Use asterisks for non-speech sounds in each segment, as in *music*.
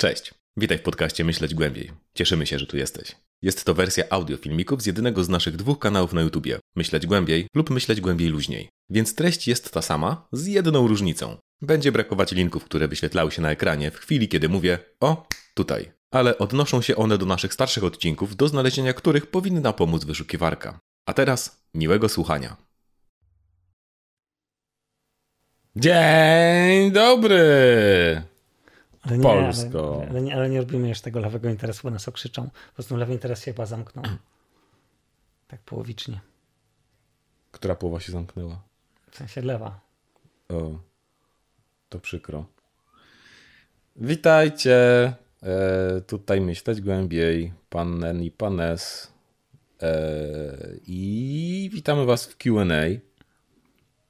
Cześć, witaj w podcaście Myśleć Głębiej. Cieszymy się, że tu jesteś. Jest to wersja audio filmików z jednego z naszych dwóch kanałów na YouTubie Myśleć Głębiej lub Myśleć Głębiej Luźniej. Więc treść jest ta sama, z jedną różnicą. Będzie brakować linków, które wyświetlały się na ekranie w chwili, kiedy mówię o, tutaj. Ale odnoszą się one do naszych starszych odcinków, do znalezienia których powinna pomóc wyszukiwarka. A teraz miłego słuchania. Dzień dobry! Ale nie, Polsko. Ale, ale, nie, ale nie robimy jeszcze tego lewego interesu, bo nas okrzyczą. Po prostu lewy interes się chyba zamknął. *clears throat* Tak połowicznie. Która połowa się zamknęła? W sensie lewa. O, to przykro. Witajcie. E, tutaj myśleć głębiej. Pan i pan S. E, I witamy Was w QA.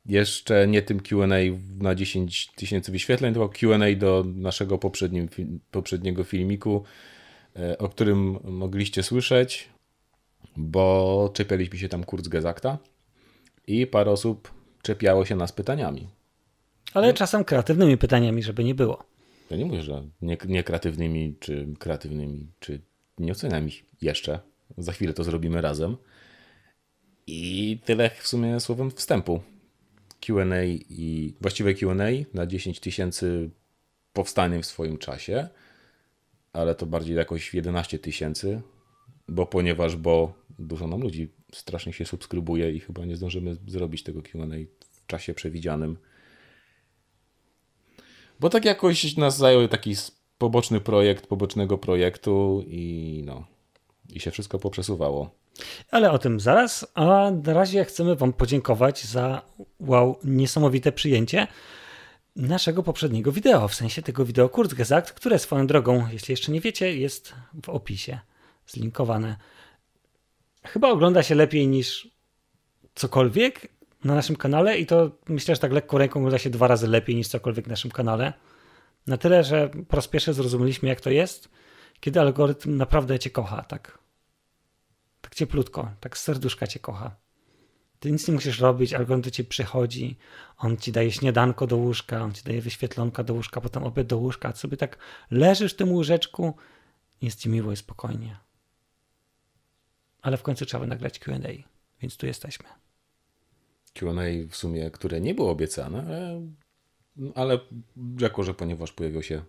Jeszcze nie tym QA na 10 tysięcy wyświetleń, tylko QA do naszego poprzednim, poprzedniego filmiku, e, o którym mogliście słyszeć, bo czepialiśmy się tam Kurzgesagta i parę osób czepiało się nas pytaniami. Ale czasem kreatywnymi pytaniami, żeby nie było. Ja nie mówię, że nie, nie kreatywnymi, czy kreatywnymi, czy nie oceniam ich jeszcze. Za chwilę to zrobimy razem. I tyle w sumie słowem wstępu. QA i właściwe QA na 10 tysięcy powstanie w swoim czasie, ale to bardziej jakoś 11 tysięcy, bo ponieważ, bo dużo nam ludzi strasznie się subskrybuje i chyba nie zdążymy zrobić tego QA w czasie przewidzianym. Bo tak jakoś nas zajął taki poboczny projekt pobocznego projektu i no, i się wszystko poprzesuwało. Ale o tym zaraz, a na razie chcemy Wam podziękować za wow, niesamowite przyjęcie naszego poprzedniego wideo, w sensie tego wideo Kurzgesagt, które swoją drogą, jeśli jeszcze nie wiecie, jest w opisie zlinkowane. Chyba ogląda się lepiej niż cokolwiek na naszym kanale i to myślę, że tak lekko ręką ogląda się dwa razy lepiej niż cokolwiek na naszym kanale. Na tyle, że po raz pierwszy zrozumieliśmy, jak to jest, kiedy algorytm naprawdę cię kocha, tak tak cieplutko, tak serduszka cię kocha. Ty nic nie musisz robić, on do ciebie przychodzi, on ci daje śniadanko do łóżka, on ci daje wyświetlonka do łóżka, potem obiad do łóżka, a sobie tak leżysz w tym łóżeczku, jest ci miło i spokojnie. Ale w końcu trzeba nagrać Q&A, więc tu jesteśmy. Q&A w sumie, które nie było obiecane, ale, ale jako, że ponieważ pojawiło się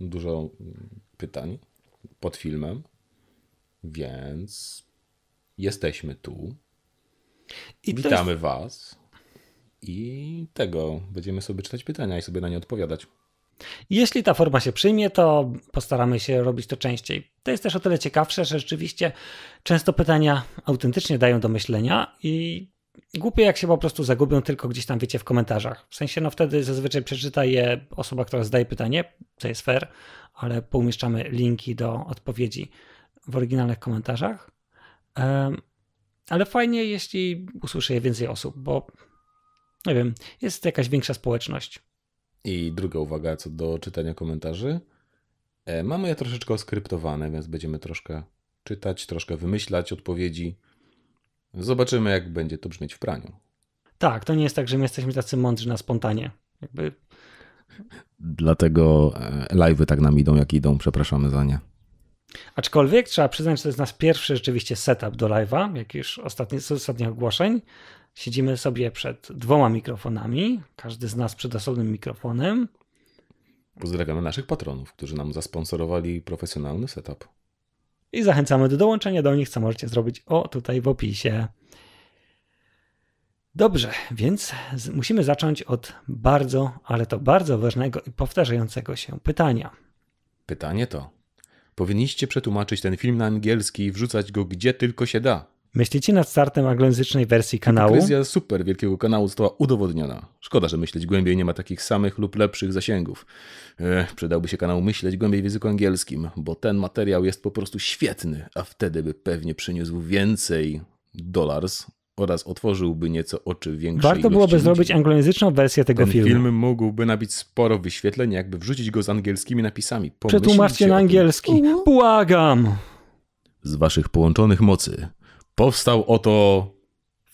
dużo pytań pod filmem, więc jesteśmy tu. I Witamy jest... Was. I tego będziemy sobie czytać pytania i sobie na nie odpowiadać. Jeśli ta forma się przyjmie, to postaramy się robić to częściej. To jest też o tyle ciekawsze, że rzeczywiście często pytania autentycznie dają do myślenia i głupie jak się po prostu zagubią tylko gdzieś tam wiecie w komentarzach. W sensie no wtedy zazwyczaj przeczyta je osoba, która zadaje pytanie, co jest fair, ale poumieszczamy linki do odpowiedzi w oryginalnych komentarzach. Ale fajnie, jeśli usłyszy je więcej osób, bo nie wiem, jest jakaś większa społeczność. I druga uwaga co do czytania komentarzy. E, mamy je troszeczkę oskryptowane, więc będziemy troszkę czytać, troszkę wymyślać odpowiedzi. Zobaczymy, jak będzie to brzmieć w praniu. Tak, to nie jest tak, że my jesteśmy tacy mądrzy na spontanie. Jakby... Dlatego e, live'y tak nam idą, jak idą. Przepraszamy za nie. Aczkolwiek trzeba przyznać, że to jest nasz pierwszy rzeczywiście setup do live'a, jak już ostatnie, z ostatnich ogłoszeń. Siedzimy sobie przed dwoma mikrofonami, każdy z nas przed osobnym mikrofonem. Pozdrawiamy naszych patronów, którzy nam zasponsorowali profesjonalny setup. I zachęcamy do dołączenia do nich, co możecie zrobić o tutaj w opisie. Dobrze, więc musimy zacząć od bardzo, ale to bardzo ważnego i powtarzającego się pytania. Pytanie to: Powinniście przetłumaczyć ten film na angielski i wrzucać go gdzie tylko się da. Myślicie nad startem anglojęzycznej wersji kanału? Hipokryzja super wielkiego kanału została udowodniona. Szkoda, że myśleć głębiej nie ma takich samych lub lepszych zasięgów. Ech, przydałby się kanał Myśleć głębiej w języku angielskim, bo ten materiał jest po prostu świetny, a wtedy by pewnie przyniósł więcej dolars oraz otworzyłby nieco oczy większej Warto byłoby ludzi. zrobić anglojęzyczną wersję tego Ten filmu. film mógłby nabić sporo wyświetleń, jakby wrzucić go z angielskimi napisami. Pomyślcie Przetłumaczcie na angielski. Błagam. Z waszych połączonych mocy powstał oto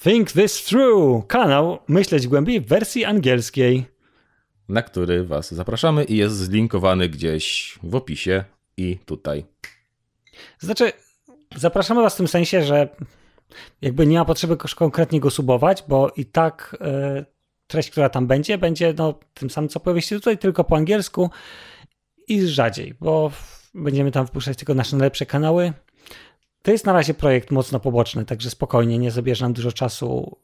Think this through. Kanał Myśleć głębiej w wersji angielskiej. na który Was zapraszamy i jest zlinkowany gdzieś w opisie i tutaj. Znaczy, zapraszamy Was w tym sensie, że jakby nie ma potrzeby konkretnie go subować, bo i tak e, treść, która tam będzie, będzie no, tym samym, co powieście tutaj, tylko po angielsku i rzadziej, bo będziemy tam wpuszczać tylko nasze najlepsze kanały. To jest na razie projekt mocno poboczny, także spokojnie, nie zabierze nam dużo czasu.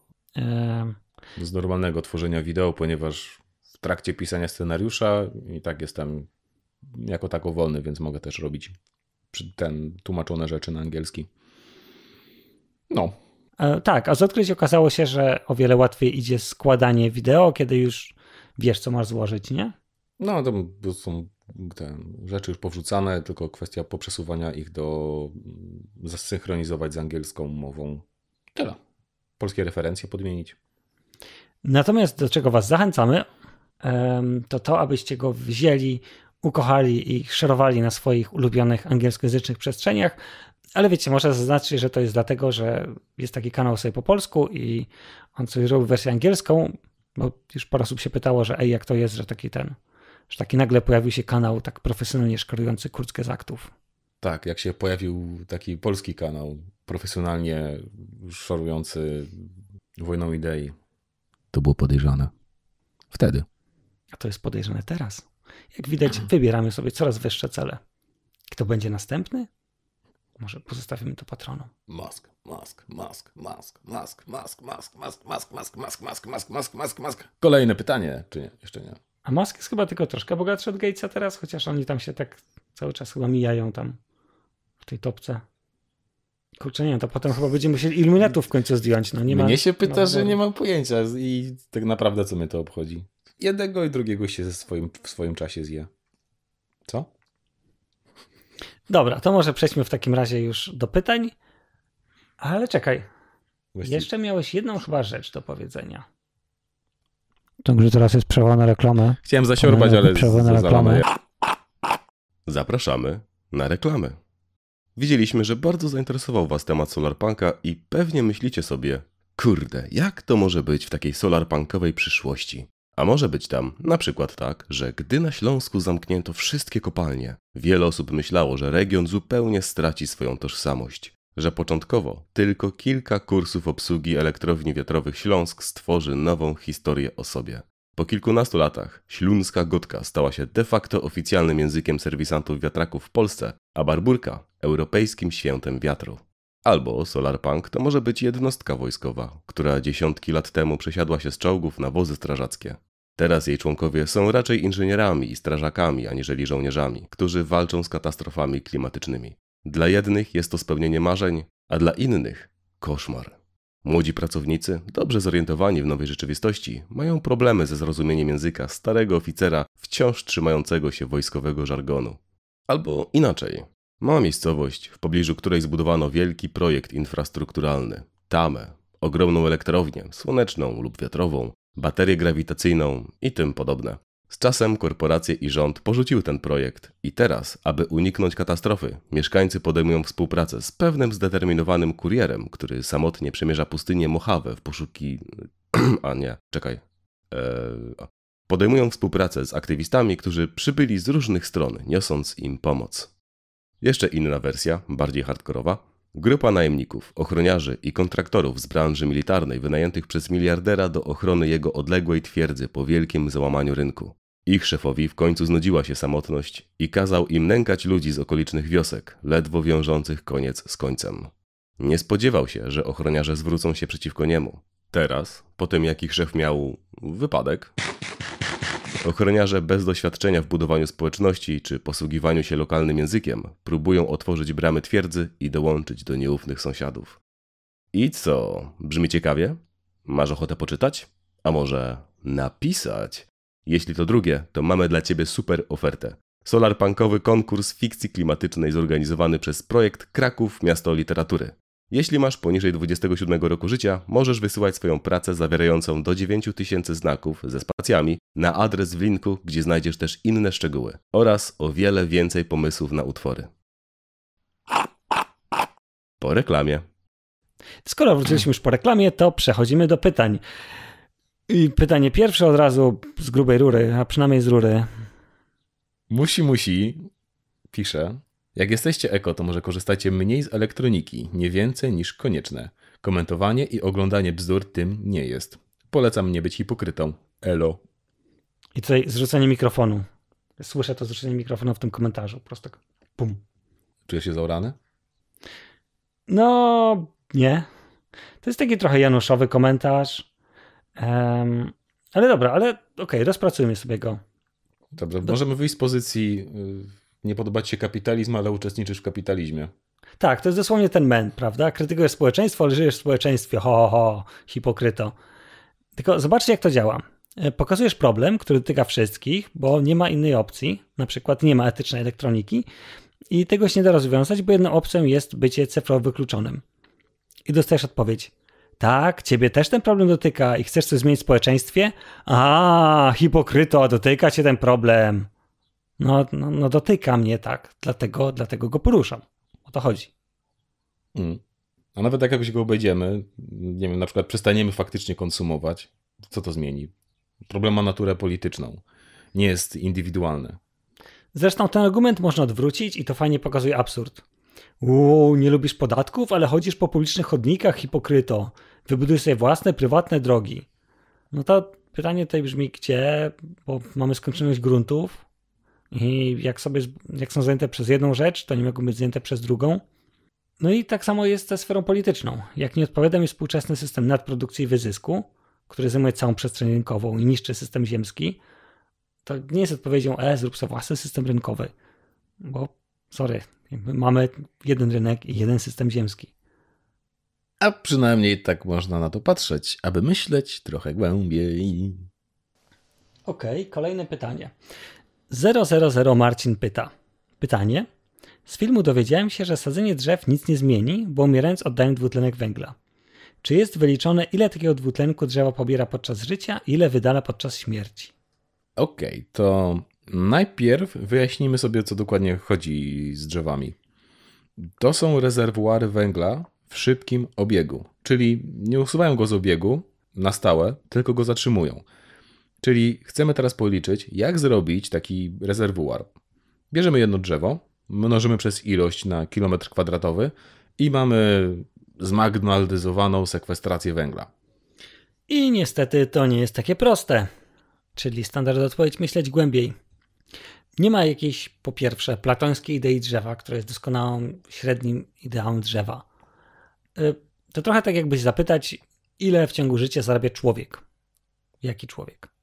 Z normalnego tworzenia wideo, ponieważ w trakcie pisania scenariusza i tak jestem jako tako wolny, więc mogę też robić ten tłumaczone rzeczy na angielski. No. E, tak, a z odkryć okazało się, że o wiele łatwiej idzie składanie wideo, kiedy już wiesz, co masz złożyć, nie? No, to są te rzeczy już powrzucane, tylko kwestia poprzesuwania ich do zasynchronizować z angielską mową. Tyle. Polskie referencje podmienić. Natomiast do czego Was zachęcamy, to to, abyście go wzięli, ukochali i szerowali na swoich ulubionych angielskojęzycznych przestrzeniach. Ale wiecie, może zaznaczyć, że to jest dlatego, że jest taki kanał sobie po polsku i on sobie robił wersję angielską, bo już parę osób się pytało, że ej, jak to jest, że taki ten, że taki nagle pojawił się kanał tak profesjonalnie szkalujący kurtkę z aktów. Tak, jak się pojawił taki polski kanał profesjonalnie szorujący wojną idei. To było podejrzane. Wtedy. A to jest podejrzane teraz. Jak widać, wybieramy sobie coraz wyższe cele. Kto będzie następny? Może pozostawimy to patronom. Mask, mask, mask, mask, mask, mask, mask, mask, mask, mask, mask, mask, mask, mask, mask, mask. Kolejne pytanie, czy nie? Jeszcze nie. A Mask jest chyba tylko troszkę bogatszy od Gatesa teraz, chociaż oni tam się tak cały czas chyba mijają tam w tej topce. Kurczę, nie to potem chyba będziemy musieli Illuminatów w końcu zdjąć. No, nie ma, mnie się pyta, no, że nie mam pojęcia i tak naprawdę co mnie to obchodzi. Jednego i drugiego się ze swoim, w swoim czasie zje. Co? Dobra, to może przejdźmy w takim razie już do pytań. Ale czekaj. Właściwie... Jeszcze miałeś jedną chyba rzecz do powiedzenia. Także teraz jest przerwa na reklamę. Chciałem zasiorbać, ale przerwa na reklamę. Zapraszamy na reklamę. Widzieliśmy, że bardzo zainteresował Was temat solarpunka i pewnie myślicie sobie, kurde, jak to może być w takiej solarpunkowej przyszłości? A może być tam na przykład tak, że gdy na Śląsku zamknięto wszystkie kopalnie, wiele osób myślało, że region zupełnie straci swoją tożsamość. Że początkowo tylko kilka kursów obsługi elektrowni wiatrowych Śląsk stworzy nową historię o sobie. Po kilkunastu latach śląska gotka stała się de facto oficjalnym językiem serwisantów wiatraków w Polsce, a barburka europejskim świętem wiatru. Albo Solarpunk to może być jednostka wojskowa, która dziesiątki lat temu przesiadła się z czołgów na wozy strażackie. Teraz jej członkowie są raczej inżynierami i strażakami, aniżeli żołnierzami, którzy walczą z katastrofami klimatycznymi. Dla jednych jest to spełnienie marzeń, a dla innych koszmar. Młodzi pracownicy, dobrze zorientowani w nowej rzeczywistości, mają problemy ze zrozumieniem języka starego oficera wciąż trzymającego się wojskowego żargonu. Albo inaczej. Mała miejscowość, w pobliżu której zbudowano wielki projekt infrastrukturalny. Tamę, ogromną elektrownię, słoneczną lub wiatrową, baterię grawitacyjną i tym podobne. Z czasem korporacje i rząd porzuciły ten projekt i teraz, aby uniknąć katastrofy, mieszkańcy podejmują współpracę z pewnym zdeterminowanym kurierem, który samotnie przemierza pustynię Mojave w poszuki... *clears throat* A nie, czekaj. Eee... Podejmują współpracę z aktywistami, którzy przybyli z różnych stron, niosąc im pomoc. Jeszcze inna wersja, bardziej hardkorowa. Grupa najemników, ochroniarzy i kontraktorów z branży militarnej wynajętych przez miliardera do ochrony jego odległej twierdzy po wielkim załamaniu rynku. Ich szefowi w końcu znudziła się samotność i kazał im nękać ludzi z okolicznych wiosek, ledwo wiążących koniec z końcem. Nie spodziewał się, że ochroniarze zwrócą się przeciwko niemu. Teraz, po tym jak ich szef miał wypadek, ochroniarze bez doświadczenia w budowaniu społeczności czy posługiwaniu się lokalnym językiem próbują otworzyć bramy twierdzy i dołączyć do nieufnych sąsiadów. I co? Brzmi ciekawie? Masz ochotę poczytać? A może napisać? Jeśli to drugie, to mamy dla Ciebie super ofertę. Solarpunkowy konkurs fikcji klimatycznej zorganizowany przez projekt Kraków Miasto Literatury. Jeśli masz poniżej 27 roku życia, możesz wysyłać swoją pracę zawierającą do 9000 znaków ze spacjami na adres w linku, gdzie znajdziesz też inne szczegóły oraz o wiele więcej pomysłów na utwory. Po reklamie. Skoro wróciliśmy już po reklamie, to przechodzimy do pytań. I pytanie pierwsze od razu z grubej rury, a przynajmniej z rury. Musi, musi, pisze. Jak jesteście eko, to może korzystajcie mniej z elektroniki, nie więcej niż konieczne. Komentowanie i oglądanie bzdur tym nie jest. Polecam nie być hipokrytą. Elo. I tutaj zrzucenie mikrofonu. Słyszę to zrzucenie mikrofonu w tym komentarzu. Prosto tak. Pum. Czujesz się zaorany? No, nie. To jest taki trochę Januszowy komentarz. Um, ale dobra, ale okej, okay, rozpracujmy sobie go. Dobrze, możemy wyjść z pozycji y, nie podobać się kapitalizm, ale uczestniczysz w kapitalizmie. Tak, to jest dosłownie ten men, prawda? Krytykujesz społeczeństwo, ale żyjesz w społeczeństwie, ho, ho, hipokryto. Tylko zobaczcie, jak to działa. E, pokazujesz problem, który dotyka wszystkich, bo nie ma innej opcji, na przykład nie ma etycznej elektroniki i tego się nie da rozwiązać, bo jedną opcją jest bycie cyfrowo wykluczonym. I dostajesz odpowiedź. Tak, ciebie też ten problem dotyka i chcesz coś zmienić w społeczeństwie? A, hipokryto, dotyka cię ten problem. No, no, no dotyka mnie tak, dlatego, dlatego go poruszam. O to chodzi. Mm. A nawet jak jakoś go obejdziemy, nie wiem, na przykład przestaniemy faktycznie konsumować, co to zmieni? Problem ma naturę polityczną, nie jest indywidualny. Zresztą ten argument można odwrócić i to fajnie pokazuje absurd. Uuu, nie lubisz podatków, ale chodzisz po publicznych chodnikach, hipokryto. Wybuduj sobie własne, prywatne drogi. No to pytanie tutaj brzmi, gdzie, bo mamy skończoność gruntów i jak sobie, jak są zajęte przez jedną rzecz, to nie mogą być zajęte przez drugą. No i tak samo jest ze sferą polityczną. Jak nie odpowiada mi współczesny system nadprodukcji i wyzysku, który zajmuje całą przestrzeń rynkową i niszczy system ziemski, to nie jest odpowiedzią, e, zrób sobie własny system rynkowy. Bo, sorry, mamy jeden rynek i jeden system ziemski. A przynajmniej tak można na to patrzeć, aby myśleć trochę głębiej. Okej, okay, kolejne pytanie. 000 Marcin pyta. Pytanie. Z filmu dowiedziałem się, że sadzenie drzew nic nie zmieni, bo umierając oddają dwutlenek węgla. Czy jest wyliczone, ile takiego dwutlenku drzewa pobiera podczas życia, ile wydala podczas śmierci? Okej, okay, to najpierw wyjaśnijmy sobie, co dokładnie chodzi z drzewami. To są rezerwuary węgla w szybkim obiegu, czyli nie usuwają go z obiegu na stałe, tylko go zatrzymują. Czyli chcemy teraz policzyć, jak zrobić taki rezerwuar. Bierzemy jedno drzewo, mnożymy przez ilość na kilometr kwadratowy i mamy zmagnetyzowaną sekwestrację węgla. I niestety to nie jest takie proste. Czyli standardowa odpowiedź myśleć głębiej. Nie ma jakiejś, po pierwsze, platońskiej idei drzewa, która jest doskonałą, średnim ideałem drzewa. Y, to trochę tak jakbyś zapytać, ile w ciągu życia zarabia człowiek. Jaki człowiek?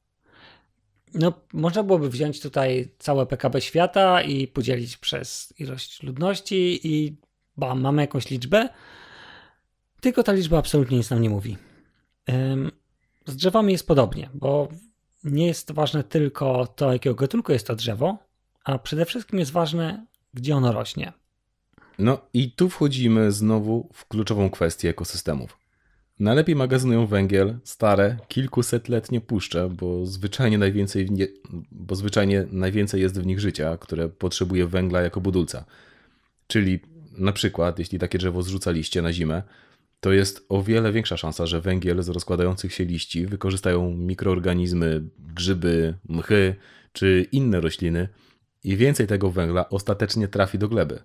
No, można byłoby wziąć tutaj całe PKB świata i podzielić przez ilość ludności i bam, mamy jakąś liczbę, tylko ta liczba absolutnie nic nam nie mówi. Z drzewami jest podobnie, bo nie jest ważne tylko to, jakiego gatunku jest to drzewo, a przede wszystkim jest ważne, gdzie ono rośnie. No i tu wchodzimy znowu w kluczową kwestię ekosystemów. Najlepiej magazynują węgiel stare, kilkusetletnie puszcze, bo zwyczajnie najwięcej, nie, bo zwyczajnie najwięcej jest w nich życia, które potrzebuje węgla jako budulca. Czyli na przykład, jeśli takie drzewo zrzucaliście na zimę, to jest o wiele większa szansa, że węgiel z rozkładających się liści wykorzystają mikroorganizmy, grzyby, mchy czy inne rośliny i więcej tego węgla ostatecznie trafi do gleby.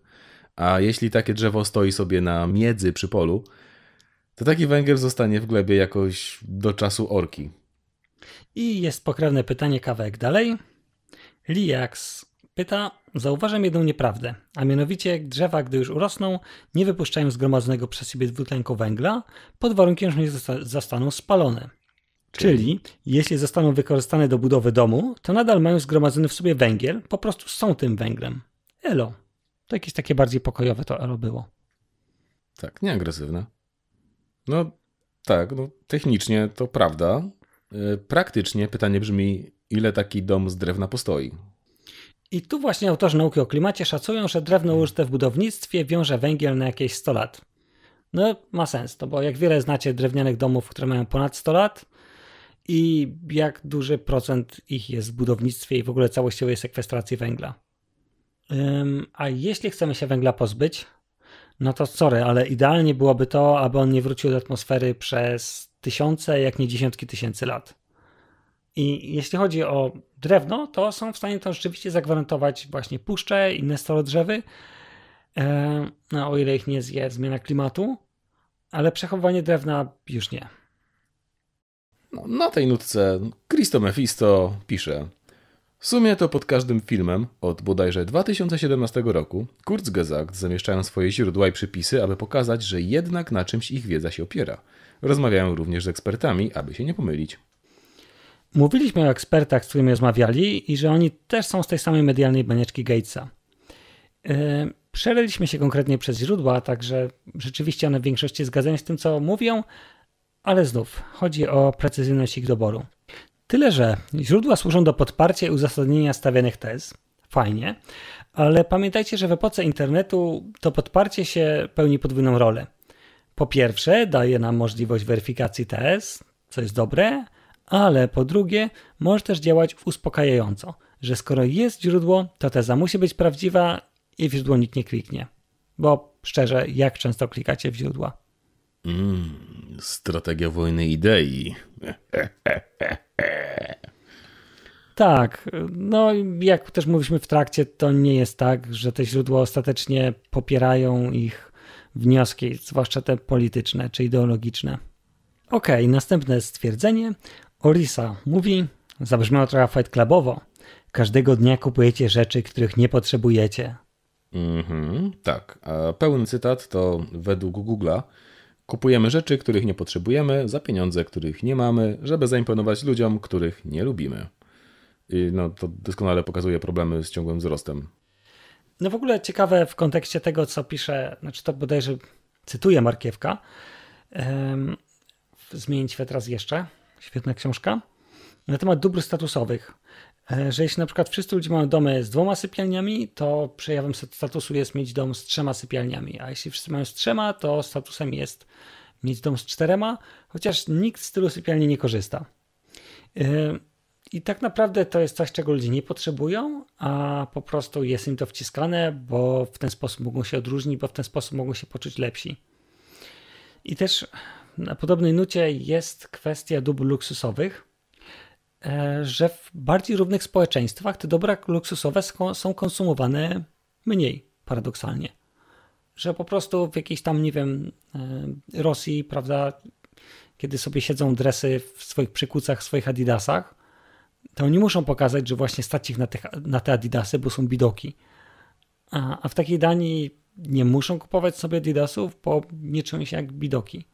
A jeśli takie drzewo stoi sobie na miedzy przy polu, to taki węgiel zostanie w glebie jakoś do czasu orki. I jest pokrewne pytanie kawałek dalej. Liax pyta, zauważam jedną nieprawdę, a mianowicie drzewa, gdy już urosną, nie wypuszczają zgromadzonego przez siebie dwutlenku węgla, pod warunkiem, że nie zostaną spalone. Czyli? Czyli jeśli zostaną wykorzystane do budowy domu, to nadal mają zgromadzony w sobie węgiel, po prostu są tym węglem. Elo. To jakieś takie bardziej pokojowe to elo było. Tak, nieagresywne. No tak, no, technicznie to prawda. E, praktycznie pytanie brzmi, ile taki dom z drewna postoi? I tu właśnie autorzy nauki o klimacie szacują, że drewno użyte w budownictwie wiąże węgiel na jakieś 100 lat. No, ma sens, to bo jak wiele znacie drewnianych domów, które mają ponad 100 lat i jak duży procent ich jest w budownictwie i w ogóle całościowej sekwestracji węgla. Um, a jeśli chcemy się węgla pozbyć, no to sorry, ale idealnie byłoby to, aby on nie wrócił do atmosfery przez tysiące, jak nie dziesiątki tysięcy lat. I jeśli chodzi o drewno, to są w stanie to rzeczywiście zagwarantować właśnie puszcze, inne starodrzewy, e, no, o ile ich nie zje zmiana klimatu, ale przechowywanie drewna już nie. No, na tej nutce Christo Mephisto pisze w sumie to pod każdym filmem od bodajże 2017 roku Kurzgesagt zamieszczają swoje źródła i przypisy, aby pokazać, że jednak na czymś ich wiedza się opiera. Rozmawiają również z ekspertami, aby się nie pomylić. Mówiliśmy o ekspertach, z którymi rozmawiali i że oni też są z tej samej medialnej banieczki Gatesa. Yy, się konkretnie przez źródła, także rzeczywiście one w większości zgadzają się z tym, co mówią, ale znów chodzi o precyzyjność ich doboru. Tyle, że źródła służą do podparcia i uzasadnienia stawianych tez. Fajnie, ale pamiętajcie, że w epoce internetu to podparcie się pełni podwójną rolę. Po pierwsze, daje nam możliwość weryfikacji tez, co jest dobre, ale po drugie, może też działać uspokajająco, że skoro jest źródło, to teza musi być prawdziwa i w źródło nikt nie kliknie. Bo szczerze, jak często klikacie w źródła? Mm, strategia wojny idei. *laughs* Tak, no jak też mówiliśmy w trakcie, to nie jest tak, że te źródła ostatecznie popierają ich wnioski, zwłaszcza te polityczne czy ideologiczne. Ok, następne stwierdzenie. Orisa mówi, zabrzmiało trochę fight clubowo. Każdego dnia kupujecie rzeczy, których nie potrzebujecie. Mhm, tak, a pełny cytat to według Google'a kupujemy rzeczy, których nie potrzebujemy, za pieniądze, których nie mamy, żeby zaimponować ludziom, których nie lubimy. I no, to doskonale pokazuje problemy z ciągłym wzrostem. No w ogóle ciekawe w kontekście tego, co pisze, znaczy to bodajże cytuję Markiewka, Zmienić świat raz jeszcze, świetna książka, na temat dóbr statusowych. E, że jeśli na przykład wszyscy ludzie mają domy z dwoma sypialniami, to przejawem statusu jest mieć dom z trzema sypialniami, a jeśli wszyscy mają z trzema, to statusem jest mieć dom z czterema, chociaż nikt z tylu sypialni nie korzysta. E, I tak naprawdę to jest coś, czego ludzie nie potrzebują, a po prostu jest im to wciskane, bo w ten sposób mogą się odróżnić, bo w ten sposób mogą się poczuć lepsi. I też na podobnej nucie jest kwestia dóbr luksusowych, E, że w bardziej równych społeczeństwach te dobra luksusowe są konsumowane mniej, paradoksalnie. Że po prostu w jakiejś tam, nie wiem, e, Rosji, prawda, kiedy sobie siedzą dresy w swoich przykucach, w swoich adidasach, to oni muszą pokazać, że właśnie stać ich na te, na te adidasy, bo są bidoki. A, a w takiej Danii nie muszą kupować sobie adidasów, bo nie czują się jak bidoki.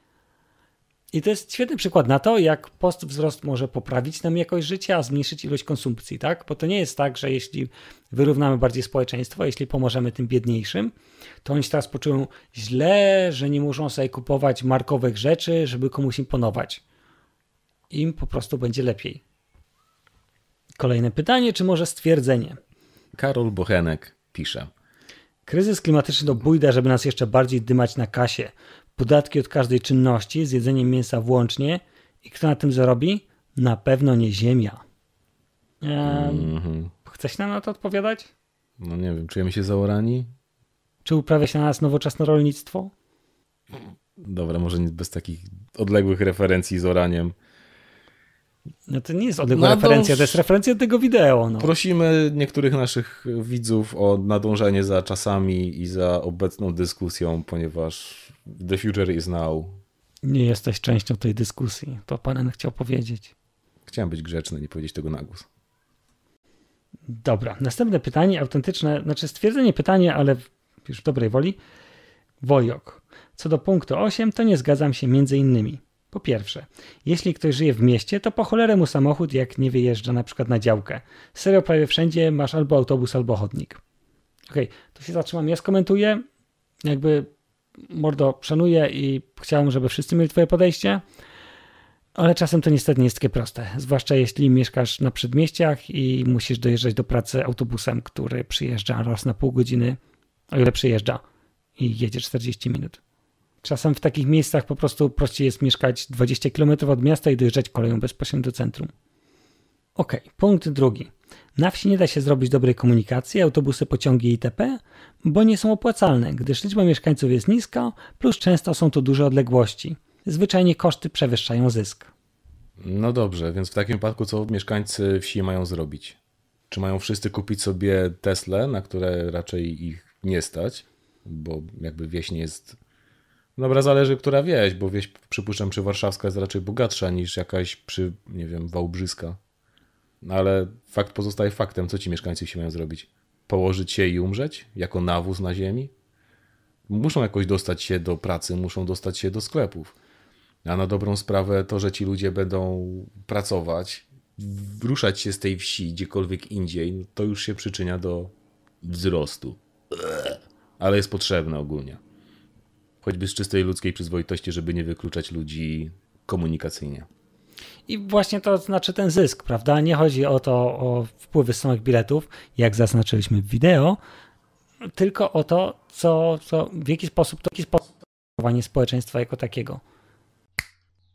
I to jest świetny przykład na to, jak post wzrost może poprawić nam jakość życia, a zmniejszyć ilość konsumpcji, tak? Bo to nie jest tak, że jeśli wyrównamy bardziej społeczeństwo, jeśli pomożemy tym biedniejszym, to oni się teraz poczują źle, że nie muszą sobie kupować markowych rzeczy, żeby komuś imponować. Im po prostu będzie lepiej. Kolejne pytanie, czy może stwierdzenie? Karol Bochenek pisze. Kryzys klimatyczny to bójda, żeby nas jeszcze bardziej dymać na kasie. Podatki od każdej czynności, z jedzeniem mięsa włącznie. I kto na tym zarobi? Na pewno nie Ziemia. Eee, mm-hmm. Chce się nam na to odpowiadać? No nie wiem, czujemy się zaorani? Czy uprawia się na nas nowoczesne rolnictwo? Dobra, może bez takich odległych referencji z oraniem. No to nie jest odległa Nadąż... referencja, to jest referencja tego wideo. No. Prosimy niektórych naszych widzów o nadążenie za czasami i za obecną dyskusją, ponieważ the future is now. Nie jesteś częścią tej dyskusji. To pan chciał powiedzieć. Chciałem być grzeczny, nie powiedzieć tego na głos. Dobra, następne pytanie, autentyczne, znaczy stwierdzenie pytanie, ale już w dobrej woli. Wojok. Co do punktu 8, to nie zgadzam się między innymi. Po pierwsze, jeśli ktoś żyje w mieście, to po cholerę mu samochód, jak nie wyjeżdża na przykład na działkę. Serio, prawie wszędzie masz albo autobus, albo chodnik. Okej, okay, to się zatrzymam. Ja skomentuję. Jakby mordo szanuję i chciałem, żeby wszyscy mieli twoje podejście, ale czasem to niestety nie jest takie proste. Zwłaszcza jeśli mieszkasz na przedmieściach i musisz dojeżdżać do pracy autobusem, który przyjeżdża raz na pół godziny, o ile przyjeżdża i jedzie 40 minut. Czasem w takich miejscach po prostu prościej jest mieszkać 20 km od miasta i dojeżdżać koleją bezpośrednio do centrum. Ok, punkt drugi. Na wsi nie da się zrobić dobrej komunikacji, autobusy, pociągi itp., bo nie są opłacalne, gdyż liczba mieszkańców jest niska, plus często są to duże odległości. Zwyczajnie koszty przewyższają zysk. No dobrze, więc w takim wypadku co mieszkańcy wsi mają zrobić? Czy mają wszyscy kupić sobie Tesla, na które raczej ich nie stać? Bo jakby wieś nie jest. Dobra, zależy, która wieś, bo wieś, przypuszczam, przy Warszawska jest raczej bogatsza niż jakaś przy, nie wiem, Wałbrzyska. No ale fakt pozostaje faktem. Co ci mieszkańcy wsi mają zrobić? Położyć się i umrzeć? Jako nawóz na ziemi? Muszą jakoś dostać się do pracy, muszą dostać się do sklepów. A na dobrą sprawę to, że ci ludzie będą pracować, ruszać się z tej wsi gdziekolwiek indziej, no to już się przyczynia do wzrostu. Ale jest potrzebne ogólnie. Choćby z czystej ludzkiej przyzwoitości, żeby nie wykluczać ludzi komunikacyjnie. I właśnie to znaczy ten zysk, prawda? Nie chodzi o to, o wpływy z samych biletów, jak zaznaczyliśmy w wideo, tylko o to, co, co w jaki sposób to w jaki sposób społeczeństwa jako takiego.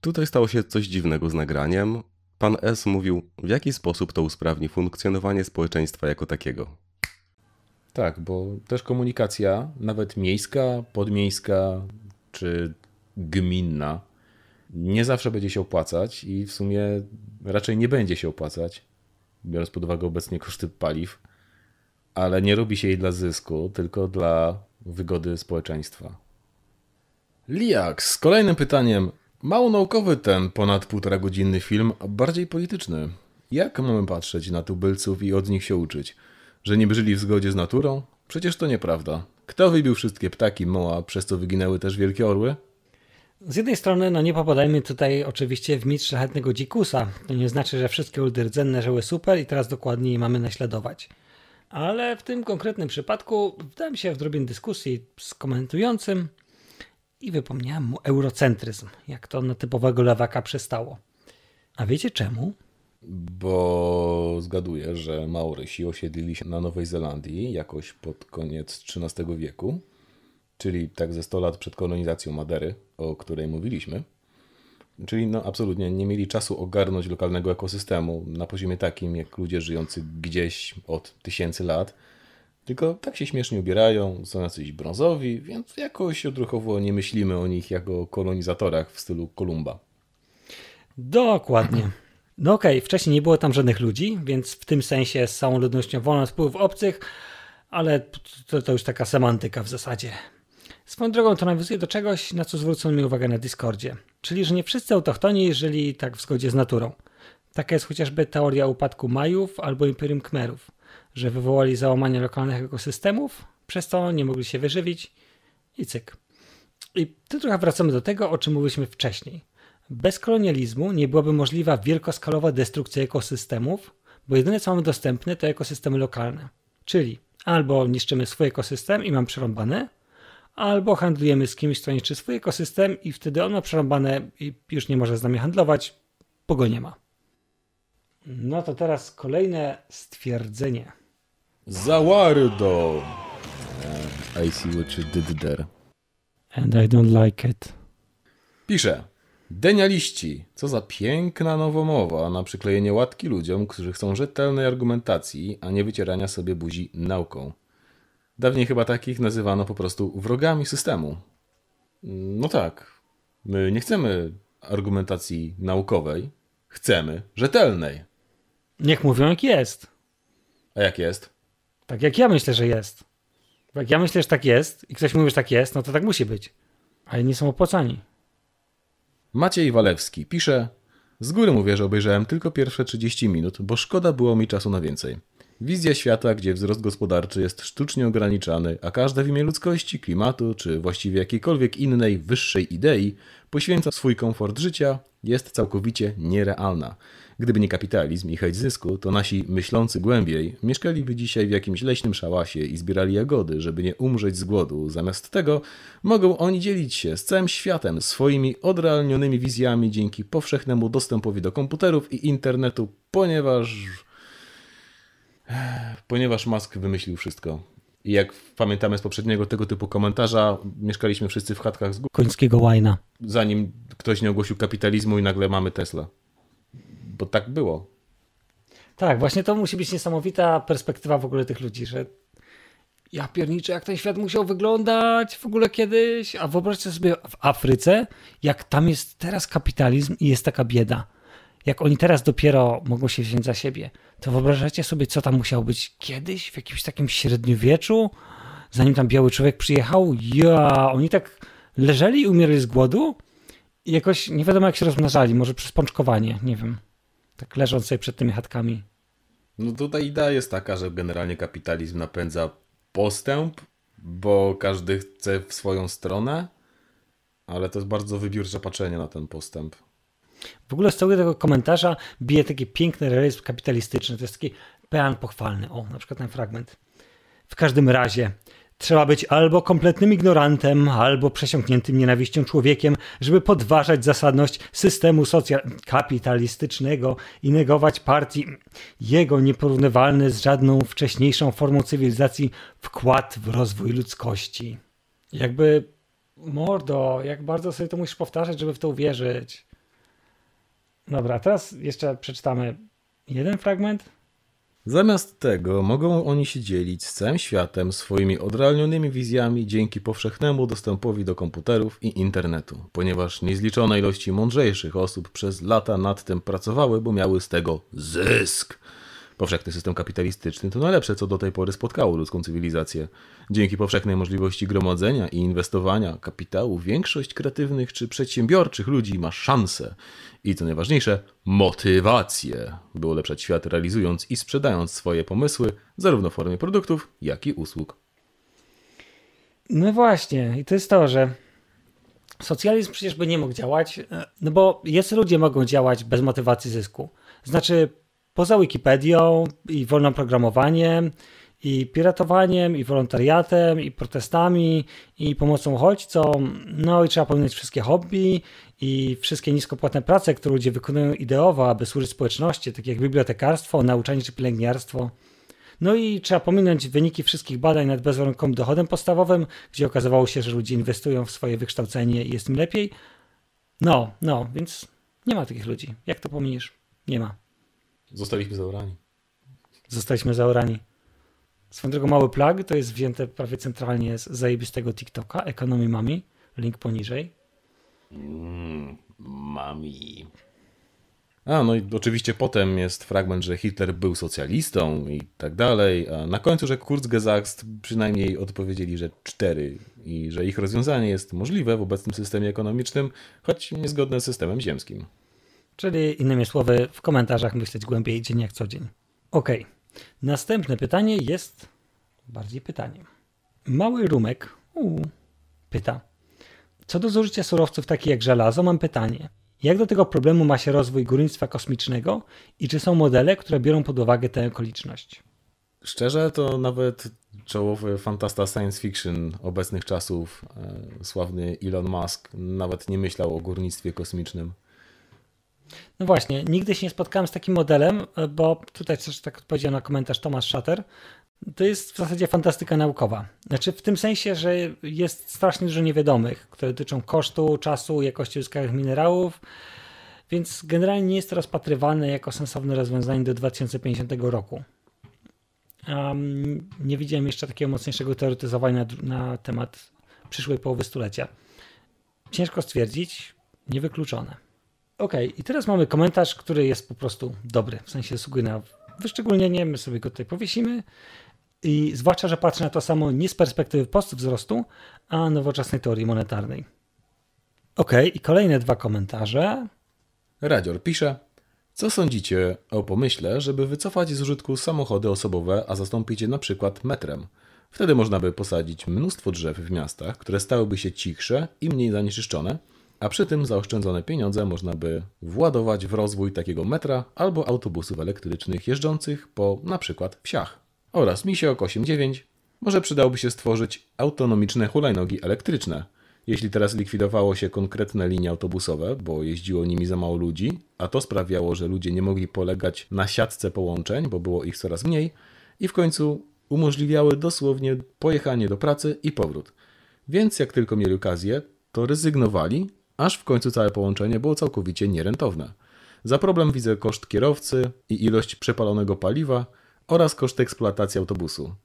Tutaj stało się coś dziwnego z nagraniem. Pan S. mówił, w jaki sposób to usprawni funkcjonowanie społeczeństwa jako takiego. Tak, bo też komunikacja, nawet miejska, podmiejska czy gminna, nie zawsze będzie się opłacać i w sumie raczej nie będzie się opłacać, biorąc pod uwagę obecnie koszty paliw, ale nie robi się jej dla zysku, tylko dla wygody społeczeństwa. Liak z kolejnym pytaniem. Mało naukowy ten ponad półtora godzinny film, a bardziej polityczny. Jak mamy patrzeć na tubylców i od nich się uczyć? Że nie żyli w zgodzie z naturą? Przecież to nieprawda. Kto wybił wszystkie ptaki moła, przez co wyginęły też wielkie orły? Z jednej strony, no nie popadajmy tutaj oczywiście w mit szlachetnego dzikusa. To nie znaczy, że wszystkie uldy rdzenne żyły super i teraz dokładnie je mamy naśladować. Ale w tym konkretnym przypadku wdałem się w odrobinę dyskusji z komentującym i wypomniałem mu eurocentryzm, jak to na typowego lewaka przystało. A wiecie czemu? Bo zgaduję, że Maorysi osiedlili się na Nowej Zelandii jakoś pod koniec XIII wieku, czyli tak ze 100 lat przed kolonizacją Madery, o której mówiliśmy. Czyli no absolutnie nie mieli czasu ogarnąć lokalnego ekosystemu na poziomie takim, jak ludzie żyjący gdzieś od tysięcy lat. Tylko tak się śmiesznie ubierają, są jacyś brązowi, więc jakoś odruchowo nie myślimy o nich jako kolonizatorach w stylu Kolumba. Dokładnie. No okej, okay, wcześniej nie było tam żadnych ludzi, więc w tym sensie z całą ludnością wolno wpływ obcych, ale to, to już taka semantyka w zasadzie. Swoją drogą to nawiązuje do czegoś, na co zwrócono mi uwagę na Discordzie, czyli że nie wszyscy autochtoni żyli tak w zgodzie z naturą. Taka jest chociażby teoria upadku Majów albo Imperium Kmerów, że wywołali załamanie lokalnych ekosystemów, przez to nie mogli się wyżywić i cyk. I tu trochę wracamy do tego, o czym mówiliśmy wcześniej. Bez kolonializmu nie byłaby możliwa wielkoskalowa destrukcja ekosystemów, bo jedyne co mamy dostępne to ekosystemy lokalne. Czyli albo niszczymy swój ekosystem i mam przerąbane, albo handlujemy z kimś, kto niszczy swój ekosystem i wtedy on ma przerąbane i już nie może z nami handlować, bo go nie ma. No to teraz kolejne stwierdzenie. Zawardo! I see what you did there. And I don't like it. Pisze. Denialiści. Co za piękna nowomowa na przyklejenie łatki ludziom, którzy chcą rzetelnej argumentacji, a nie wycierania sobie buzi nauką. Dawniej chyba takich nazywano po prostu wrogami systemu. No tak. My nie chcemy argumentacji naukowej, chcemy rzetelnej. Niech mówią jak jest. A jak jest? Tak jak ja myślę, że jest. Jak ja myślę, że tak jest i ktoś mówi, że tak jest, no to tak musi być. Ale nie są opłacani. Maciej Walewski pisze: Z góry mówię, że obejrzałem tylko pierwsze 30 minut, bo szkoda było mi czasu na więcej. Wizja świata, gdzie wzrost gospodarczy jest sztucznie ograniczany, a każda w imię ludzkości, klimatu czy właściwie jakiejkolwiek innej wyższej idei poświęca swój komfort życia, jest całkowicie nierealna. Gdyby nie kapitalizm i chęć zysku, to nasi myślący głębiej mieszkaliby dzisiaj w jakimś leśnym szałasie i zbierali jagody, żeby nie umrzeć z głodu. Zamiast tego mogą oni dzielić się z całym światem swoimi odrealnionymi wizjami dzięki powszechnemu dostępowi do komputerów i internetu, ponieważ *sighs* ponieważ Musk wymyślił wszystko. I jak pamiętamy z poprzedniego tego typu komentarza, mieszkaliśmy wszyscy w chatkach z końskiego łajna. Zanim ktoś nie ogłosił kapitalizmu i nagle mamy Tesla. Bo tak było. Tak, właśnie to musi być niesamowita perspektywa w ogóle tych ludzi, że ja pierniczę, jak ten świat musiał wyglądać w ogóle kiedyś, a wyobraźcie sobie w Afryce, jak tam jest teraz kapitalizm i jest taka bieda jak oni teraz dopiero mogą się wziąć za siebie, to wyobrażacie sobie, co tam musiało być kiedyś, w jakimś takim średniowieczu, zanim tam biały człowiek przyjechał? Ja, oni tak leżeli i umierali z głodu i jakoś nie wiadomo, jak się rozmnażali, może przez pączkowanie, nie wiem. Tak leżąc sobie przed tymi chatkami. No tutaj idea jest taka, że generalnie kapitalizm napędza postęp, bo każdy chce w swoją stronę, ale to jest bardzo wybiórcze patrzenie na ten postęp. W ogóle z całego tego komentarza bije taki piękny realizm kapitalistyczny. To jest taki pean pochwalny. O, na przykład ten fragment. W każdym razie, Trzeba być albo kompletnym ignorantem, albo przesiąkniętym nienawiścią człowiekiem, żeby podważać zasadność systemu kapitalistycznego i negować partii jego nieporównywalny z żadną wcześniejszą formą cywilizacji wkład w rozwój ludzkości. Jakby, mordo, jak bardzo sobie to musisz powtarzać, żeby w to uwierzyć. Dobra, teraz jeszcze przeczytamy jeden fragment. Zamiast tego mogą oni się dzielić z całym światem swoimi odrealnionymi wizjami dzięki powszechnemu dostępowi do komputerów i internetu, ponieważ niezliczone ilości mądrzejszych osób przez lata nad tym pracowały, bo miały z tego zysk. Powszechny system kapitalistyczny to najlepsze, co do tej pory spotkało ludzką cywilizację. Dzięki powszechnej możliwości gromadzenia i inwestowania kapitału, większość kreatywnych czy przedsiębiorczych ludzi ma szansę i co najważniejsze, motywację, by ulepszać świat, realizując i sprzedając swoje pomysły, zarówno w formie produktów, jak i usług. No właśnie, i to jest to, że socjalizm przecież by nie mógł działać, no bo jest ludzie mogą działać bez motywacji zysku. Znaczy, poza Wikipedią i wolnym programowaniem, i piratowaniem, i wolontariatem, i protestami, i pomocą uchodźcom. No i trzeba pominąć wszystkie hobby i wszystkie niskopłatne prace, które ludzie wykonują ideowo, aby służyć społeczności, takie jak bibliotekarstwo, nauczanie czy pielęgniarstwo. No i trzeba pominąć wyniki wszystkich badań nad bezwarunkowym dochodem podstawowym, gdzie okazywało się, że ludzie inwestują w swoje wykształcenie i jest im lepiej. No, no, więc nie ma takich ludzi. Jak to pominiesz? Nie ma. Zostaliśmy zaorani. Zostaliśmy zaorani. Swoją drogą mały plug to jest wzięte prawie centralnie z zajebistego TikToka, Economy Mami, link poniżej. Mm, mami. A, no i oczywiście potem jest fragment, że Hitler był socjalistą i tak dalej, a na końcu, że Kurzgesagt przynajmniej odpowiedzieli, że cztery i że ich rozwiązanie jest możliwe w obecnym systemie ekonomicznym, choć niezgodne z systemem ziemskim. Czyli innymi słowy, w komentarzach myśleć głębiej dzień jak co dzień. Okay. Następne pytanie jest bardziej pytaniem. Mały Rumek uu, pyta. Co do zużycia surowców takich jak żelazo, mam pytanie. Jak do tego problemu ma się rozwój górnictwa kosmicznego i czy są modele, które biorą pod uwagę tę okoliczność? Szczerze, to nawet czołowy fantasta science fiction obecnych czasów, e, sławny Elon Musk, nawet nie myślał o górnictwie kosmicznym. No właśnie, nigdy się nie spotkałem z takim modelem, bo tutaj też tak odpowiedział na komentarz Tomasz Szater. To jest w zasadzie fantastyka naukowa. Znaczy w tym sensie, że jest strasznie dużo niewiadomych, które dotyczą kosztu, czasu, jakości uzyskanych minerałów, więc generalnie nie jest to rozpatrywane jako sensowne rozwiązanie do 2050 roku. Um, nie widziałem jeszcze takiego mocniejszego teoretyzowania na, na temat przyszłej połowy stulecia. Ciężko stwierdzić, niewykluczone. Ok, i teraz mamy komentarz, który jest po prostu dobry, w sensie zasługuje na wyszczególnienie, my sobie go tutaj powiesimy. I zwłaszcza, że patrzę na to samo nie z perspektywy postwzrostu, a nowoczesnej teorii monetarnej. Ok, i kolejne dwa komentarze. Radzior pisze, co sądzicie o pomyśle, żeby wycofać z użytku samochody osobowe, a zastąpić je na przykład metrem? Wtedy można by posadzić mnóstwo drzew w miastach, które stałyby się cichsze i mniej zanieczyszczone, a przy tym zaoszczędzone pieniądze można by władować w rozwój takiego metra albo autobusów elektrycznych jeżdżących po na przykład wsiach. Oraz Misiok 89 może przydałoby się stworzyć autonomiczne hulajnogi elektryczne. Jeśli teraz likwidowało się konkretne linie autobusowe, bo jeździło nimi za mało ludzi, a to sprawiało, że ludzie nie mogli polegać na siatce połączeń, bo było ich coraz mniej, i w końcu umożliwiały dosłownie pojechanie do pracy i powrót. Więc jak tylko mieli okazję, to rezygnowali aż w końcu całe połączenie było całkowicie nierentowne. Za problem widzę koszt kierowcy i ilość przepalonego paliwa oraz koszt eksploatacji autobusu.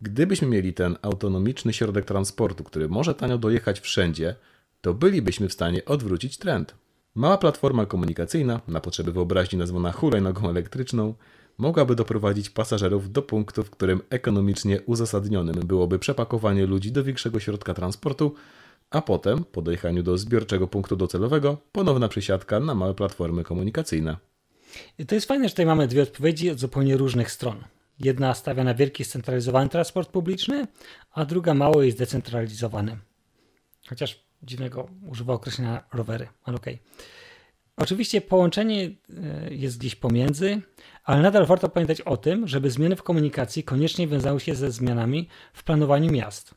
Gdybyśmy mieli ten autonomiczny środek transportu, który może tanio dojechać wszędzie, to bylibyśmy w stanie odwrócić trend. Mała platforma komunikacyjna, na potrzeby wyobraźni nazwana hulajnogą elektryczną, mogłaby doprowadzić pasażerów do punktu, w którym ekonomicznie uzasadnionym byłoby przepakowanie ludzi do większego środka transportu, a potem, po dojechaniu do zbiorczego punktu docelowego, ponowna przesiadka na małe platformy komunikacyjne. I to jest fajne, że tutaj mamy dwie odpowiedzi od zupełnie różnych stron. Jedna stawia na wielki scentralizowany transport publiczny, a druga mały i zdecentralizowany. Chociaż dziwnego używa określenia rowery, ale okej. Okay. Oczywiście połączenie e, jest gdzieś pomiędzy, ale nadal warto pamiętać o tym, żeby zmiany w komunikacji koniecznie wiązały się ze zmianami w planowaniu miast.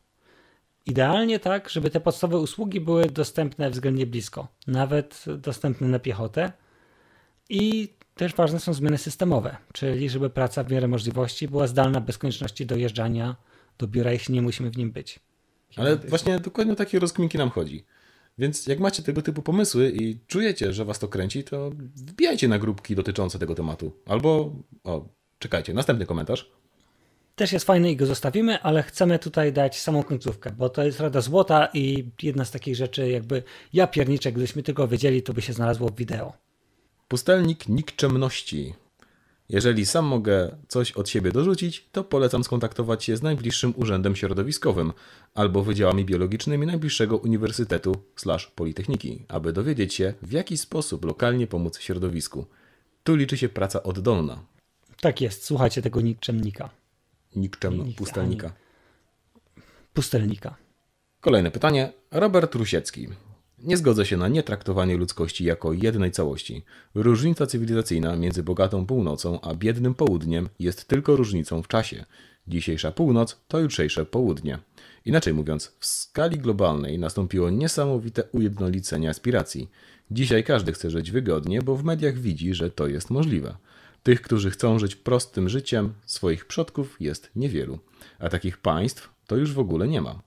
Idealnie tak, żeby te podstawowe usługi były dostępne względnie blisko, nawet dostępne na piechotę. I też ważne są zmiany systemowe, czyli żeby praca w miarę możliwości była zdalna bez konieczności dojeżdżania do biura, jeśli nie musimy w nim być. Ale właśnie dokładnie o takie rozkminki nam chodzi. Więc jak macie tego typu pomysły i czujecie, że was to kręci, to wbijajcie na grupki dotyczące tego tematu. Albo, o, czekajcie, następny komentarz. Też jest fajny i go zostawimy, ale chcemy tutaj dać samą końcówkę, bo to jest rada złota i jedna z takich rzeczy, jakby ja pierniczek, gdybyśmy tylko wiedzieli, to by się znalazło w wideo. Pustelnik nikczemności. Jeżeli sam mogę coś od siebie dorzucić, to polecam skontaktować się z najbliższym urzędem środowiskowym albo wydziałami biologicznymi najbliższego uniwersytetu politechniki, aby dowiedzieć się, w jaki sposób lokalnie pomóc środowisku. Tu liczy się praca oddolna. Tak jest, słuchajcie tego nikczemnika. Nikczemno, pustelnika. Pustelnika. Kolejne pytanie. Robert Rusiecki. Nie zgodzę się na nietraktowanie ludzkości jako jednej całości. Różnica cywilizacyjna między bogatą północą a biednym południem jest tylko różnicą w czasie. Dzisiejsza północ to jutrzejsze południe. Inaczej mówiąc, w skali globalnej nastąpiło niesamowite ujednolicenie aspiracji. Dzisiaj każdy chce żyć wygodnie, bo w mediach widzi, że to jest możliwe. Tych, którzy chcą żyć prostym życiem swoich przodków jest niewielu, a takich państw to już w ogóle nie ma.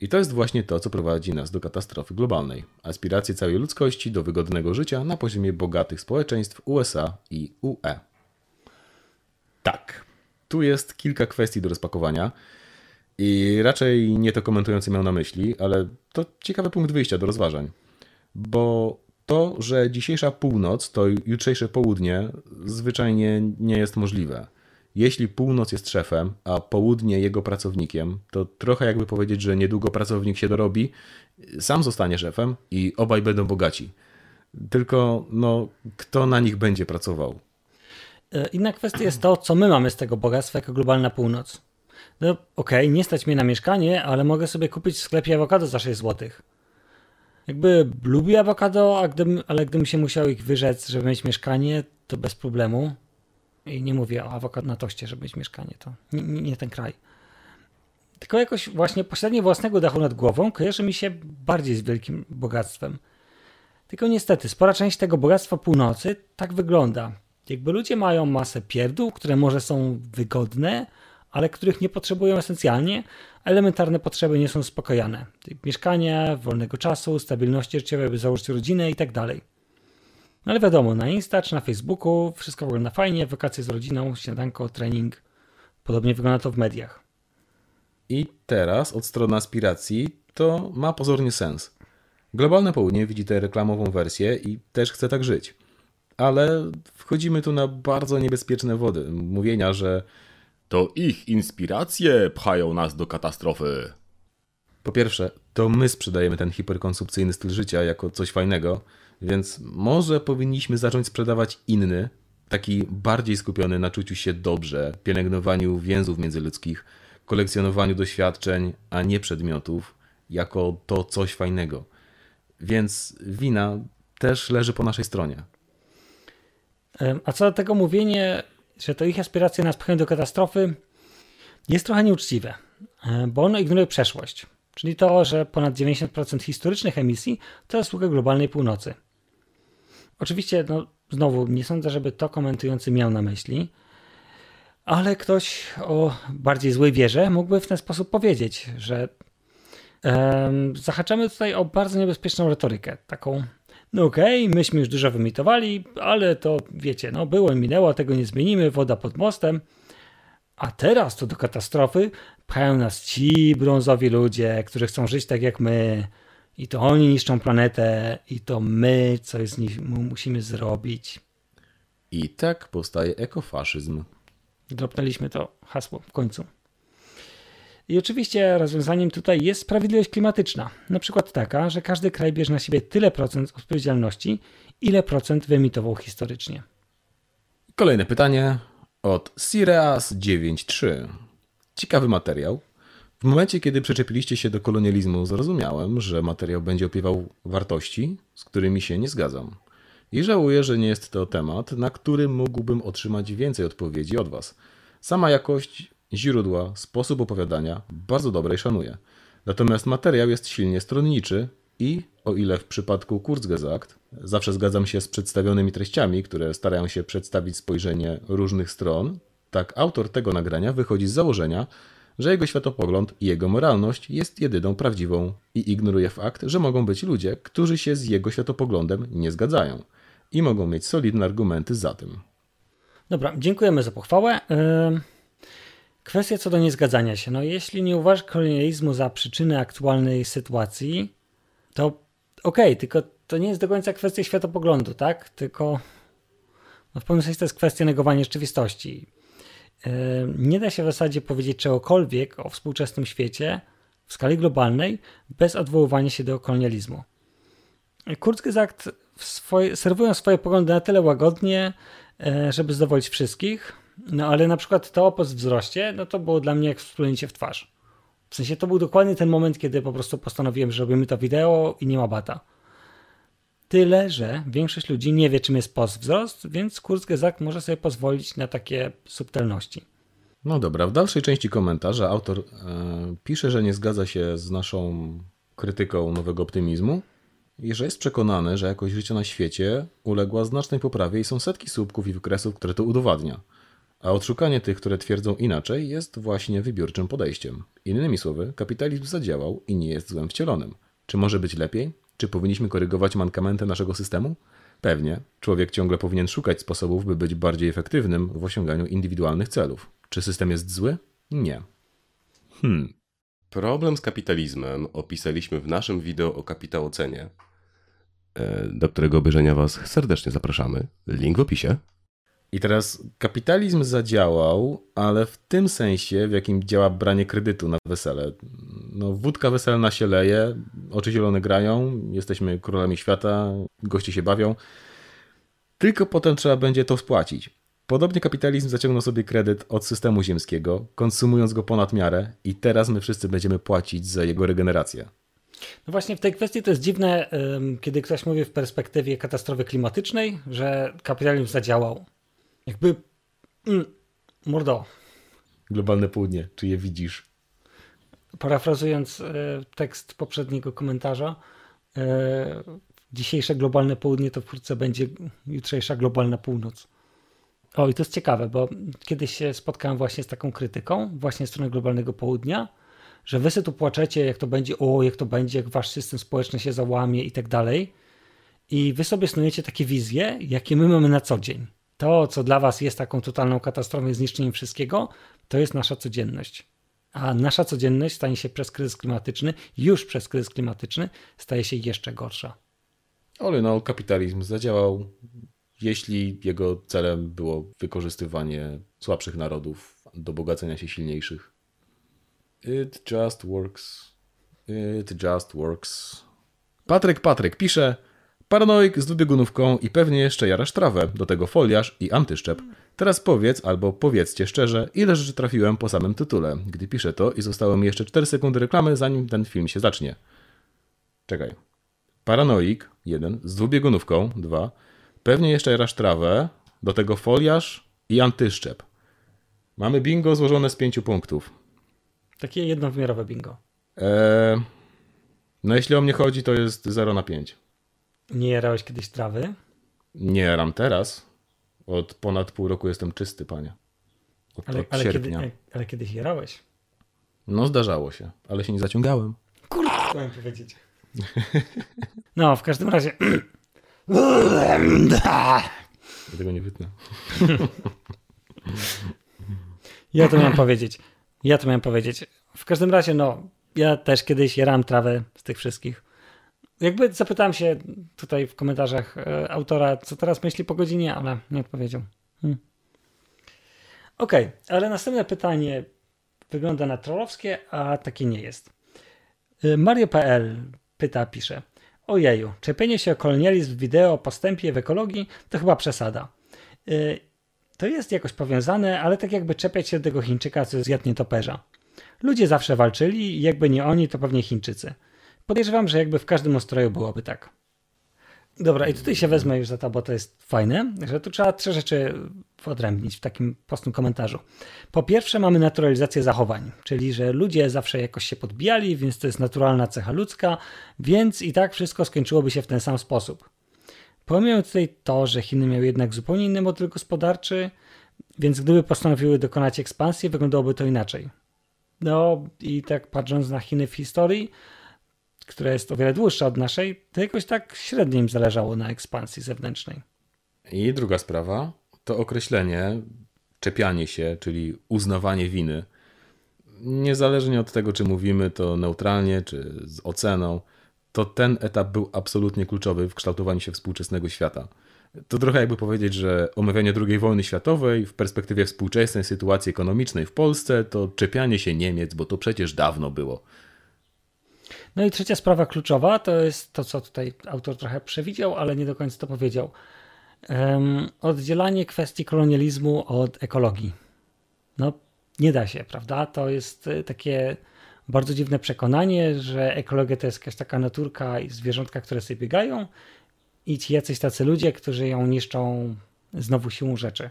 I to jest właśnie to, co prowadzi nas do katastrofy globalnej. Aspiracje całej ludzkości do wygodnego życia na poziomie bogatych społeczeństw USA i UE. Tak, tu jest kilka kwestii do rozpakowania. I raczej nie to komentujący miał na myśli, ale to ciekawy punkt wyjścia do rozważań. Bo to, że dzisiejsza północ to jutrzejsze południe, zwyczajnie nie jest możliwe. Jeśli północ jest szefem, a południe jego pracownikiem, to trochę jakby powiedzieć, że niedługo pracownik się dorobi, sam zostanie szefem i obaj będą bogaci. Tylko, no, kto na nich będzie pracował? E, inna kwestia jest to, co my mamy z tego bogactwa jako globalna północ. No okej, okay, nie stać mnie na mieszkanie, ale mogę sobie kupić w sklepie awokado za 6 zł. Jakby lubię awokado, gdybym, ale gdybym się musiał ich wyrzec, żeby mieć mieszkanie, to bez problemu. I nie mówię o awokado na toście, żeby mieć mieszkanie, to nie, nie ten kraj. Tylko jakoś właśnie posiadanie własnego dachu nad głową kojarzy mi się bardziej z wielkim bogactwem. Tylko niestety, spora część tego bogactwa północy tak wygląda. Jakby ludzie mają masę pierdół, które może są wygodne, ale których nie potrzebują esencjalnie, a elementarne potrzeby nie są uspokojane. Mieszkania, wolnego czasu, stabilności życiowej, by założyć rodzinę i tak. No ale wiadomo, na Insta czy na Facebooku wszystko wygląda fajnie, wakacje z rodziną, śniadanko, trening. Podobnie wygląda to w mediach. I teraz od strony aspiracji to ma pozornie sens. Globalne Południe widzi tę reklamową wersję i też chce tak żyć. Ale wchodzimy tu na bardzo niebezpieczne wody. Mówienia, że to ich inspiracje pchają nas do katastrofy. Po pierwsze, to my sprzedajemy ten hiperkonsumpcyjny styl życia jako coś fajnego, więc może powinniśmy zacząć sprzedawać inny, taki bardziej skupiony na czuciu się dobrze, pielęgnowaniu więzów międzyludzkich, kolekcjonowaniu doświadczeń, a nie przedmiotów, jako to coś fajnego. Więc wina też leży po naszej stronie. A co do tego mówienie, że to ich aspiracje nas pchają do katastrofy, jest trochę nieuczciwe, e, bo ono ignoruje przeszłość. Czyli to, że ponad 90% historycznych emisji to zasługa globalnej północy. Oczywiście, no, znowu, nie sądzę, żeby to komentujący miał na myśli, ale ktoś o bardziej złej wierze mógłby w ten sposób powiedzieć, że um, zahaczamy tutaj o bardzo niebezpieczną retorykę, taką no okej, okay, myśmy już dużo wymitowali, ale to wiecie, no było i minęło, tego nie zmienimy, woda pod mostem. A teraz to do katastrofy pchają nas ci brązowi ludzie, którzy chcą żyć tak jak my. I to oni niszczą planetę, i to my coś z nich musimy zrobić. I tak powstaje ekofaszyzm. Dropnęliśmy to hasło w końcu. I oczywiście rozwiązaniem tutaj jest sprawiedliwość klimatyczna. Na przykład taka, że każdy kraj bierze na siebie tyle procent odpowiedzialności, ile procent wyemitował historycznie. Kolejne pytanie od Sireas93. Ciekawy materiał. W momencie, kiedy przyczepiliście się do kolonializmu, zrozumiałem, że materiał będzie opiewał wartości, z którymi się nie zgadzam. I żałuję, że nie jest to temat, na który mógłbym otrzymać więcej odpowiedzi od Was. Sama jakość źródła, sposób opowiadania bardzo dobre i szanuję. Natomiast materiał jest silnie stronniczy i, o ile w przypadku Kurzgesagt zawsze zgadzam się z przedstawionymi treściami, które starają się przedstawić spojrzenie różnych stron, tak autor tego nagrania wychodzi z założenia, że jego światopogląd i jego moralność jest jedyną prawdziwą i ignoruje fakt, że mogą być ludzie, którzy się z jego światopoglądem nie zgadzają i mogą mieć solidne argumenty za tym. Dobra, dziękujemy za pochwałę. Kwestia co do niezgadzania się. No, jeśli nie uważasz kolonializmu za przyczynę aktualnej sytuacji, to okej, okay, tylko to nie jest do końca kwestia światopoglądu, tak? Tylko no w pewnym sensie to jest kwestia negowania rzeczywistości. Nie da się w zasadzie powiedzieć czegokolwiek o współczesnym świecie w skali globalnej bez odwoływania się do kolonializmu. Kurzgesagt swoje, serwują swoje poglądy na tyle łagodnie, e, żeby zadowolić wszystkich, no ale na przykład to o wzroście, no to było dla mnie jak wspólnięcie w twarz. W sensie to był dokładnie ten moment, kiedy po prostu postanowiłem, że robimy to wideo i nie ma bata. Tyle, że większość ludzi nie wie, czym jest postwzrost, więc Kurzgesagt może sobie pozwolić na takie subtelności. No dobra, w dalszej części komentarza autor e, pisze, że nie zgadza się z naszą krytyką nowego optymizmu i że jest przekonany, że jakość życia na świecie uległa znacznej poprawie i są setki słupków i wykresów, które to udowadnia. A odszukanie tych, które twierdzą inaczej, jest właśnie wybiórczym podejściem. Innymi słowy, kapitalizm zadziałał i nie jest złem wcielonym. Czy może być lepiej? Czy powinniśmy korygować mankamenty naszego systemu? Pewnie. Człowiek ciągle powinien szukać sposobów, by być bardziej efektywnym w osiąganiu indywidualnych celów. Czy system jest zły? Nie. Hmm. Problem z kapitalizmem opisaliśmy w naszym wideo o kapitałocenie, e, do którego obejrzenia Was serdecznie zapraszamy. Link w opisie. I teraz kapitalizm zadziałał, ale w tym sensie, w jakim działa branie kredytu na wesele. No, wódka weselna się leje, oczy zielone grają, jesteśmy królami świata, goście się bawią. Tylko potem trzeba będzie to spłacić. Podobnie kapitalizm zaciągnął sobie kredyt od systemu ziemskiego, konsumując go ponad miarę, i teraz my wszyscy będziemy płacić za jego regenerację. No właśnie w tej kwestii to jest dziwne, kiedy ktoś mówi w perspektywie katastrofy klimatycznej, że kapitalizm zadziałał. Jakby. Mm, mordo. Globalne południe, czy je widzisz? Parafrazując e, tekst poprzedniego komentarza, e, dzisiejsze globalne południe to wkrótce będzie jutrzejsza globalna północ. O, i to jest ciekawe, bo kiedyś się spotkałem właśnie z taką krytyką, właśnie strony globalnego południa, że wy sobie tu płaczecie, jak to będzie, o, jak to będzie, jak wasz system społeczny się załamie i tak dalej. I wy sobie snujecie takie wizje, jakie my mamy na co dzień to, co dla Was jest taką totalną katastrofą zniszczeniem wszystkiego, to jest nasza codzienność. A nasza codzienność stanie się przez kryzys klimatyczny, już przez kryzys klimatyczny, staje się jeszcze gorsza. Ale no, kapitalizm zadziałał, jeśli jego celem było wykorzystywanie słabszych narodów do bogacenia się silniejszych. It just works. It just works. Patryk Patryk pisze, Paranoik z dwubiegunówką i pewnie jeszcze jarasz trawę, do tego foliarz i antyszczep. Teraz powiedz albo powiedzcie szczerze, ile rzeczy trafiłem po samym tytule, gdy piszę to i zostało mi jeszcze 4 sekundy reklamy, zanim ten film się zacznie. Czekaj. Paranoik, jeden, z dwubiegunówką, dwa. Pewnie jeszcze jarasz trawę, do tego foliarz i antyszczep. Mamy bingo złożone z pięciu punktów. Takie jednowymiarowe bingo. Eee, no jeśli o mnie chodzi, to jest 0 na 5. Nie jarałeś kiedyś trawy? Nie jaram teraz. Od ponad pół roku jestem czysty, panie. Od, ale, od ale, sierpnia. kiedy, ale kiedyś jarałeś. No zdarzało się, ale się nie zaciągałem. Kurde, chciałem powiedzieć. *laughs* No, w każdym razie... Ja tego nie wytnę. *laughs* Ja to miałem powiedzieć. Ja to miałem powiedzieć. W każdym razie, no, ja też kiedyś jarałem trawę z tych wszystkich. Jakby zapytałem się tutaj w komentarzach e, autora, co teraz myśli po godzinie, ale nie odpowiedział. Hmm. Okej, okay, ale następne pytanie wygląda na trollowskie, a takie nie jest. E, Mario.pl pyta, pisze. Ojeju, czepienie się o kolonializm w wideo o postępie w ekologii to chyba przesada. E, to jest jakoś powiązane, ale tak jakby czepiać się do tego Chińczyka, co zjadł nietoperza. Ludzie zawsze walczyli jakby nie oni, to pewnie Chińczycy. Podejrzewam, że jakby w każdym ustroju byłoby tak. Dobra, i tutaj się wezmę już za to, bo to jest fajne, że tu trzeba trzy rzeczy odrębnić w takim prostym komentarzu. Po pierwsze mamy naturalizację zachowań, czyli że ludzie zawsze jakoś się podbijali, więc to jest naturalna cecha ludzka, więc i tak wszystko skończyłoby się w ten sam sposób. Pomijam tutaj to, że Chiny miały jednak zupełnie inny model gospodarczy, więc gdyby postanowiły dokonać ekspansji, wyglądałoby to inaczej. No i tak patrząc na Chiny w historii, która jest o wiele dłuższa od naszej, to jakoś tak średnio im zależało na ekspansji zewnętrznej. I druga sprawa to określenie czepianie się, czyli uznawanie winy. Niezależnie od tego, czy mówimy to neutralnie, czy z oceną, to ten etap był absolutnie kluczowy w kształtowaniu się współczesnego świata. To trochę jakby powiedzieć, że omawianie II wojny światowej w perspektywie współczesnej sytuacji ekonomicznej w Polsce to czepianie się Niemiec, bo to przecież dawno było. No i trzecia sprawa kluczowa to jest to, co tutaj autor trochę przewidział, ale nie do końca to powiedział. Um, oddzielanie kwestii kolonializmu od ekologii. No, nie da się, prawda? To jest y, takie bardzo dziwne przekonanie, że ekologia to jest jakaś taka naturka i zwierzątka, które sobie biegają i ci jacyś tacy ludzie, którzy ją niszczą znowu siłą rzeczy.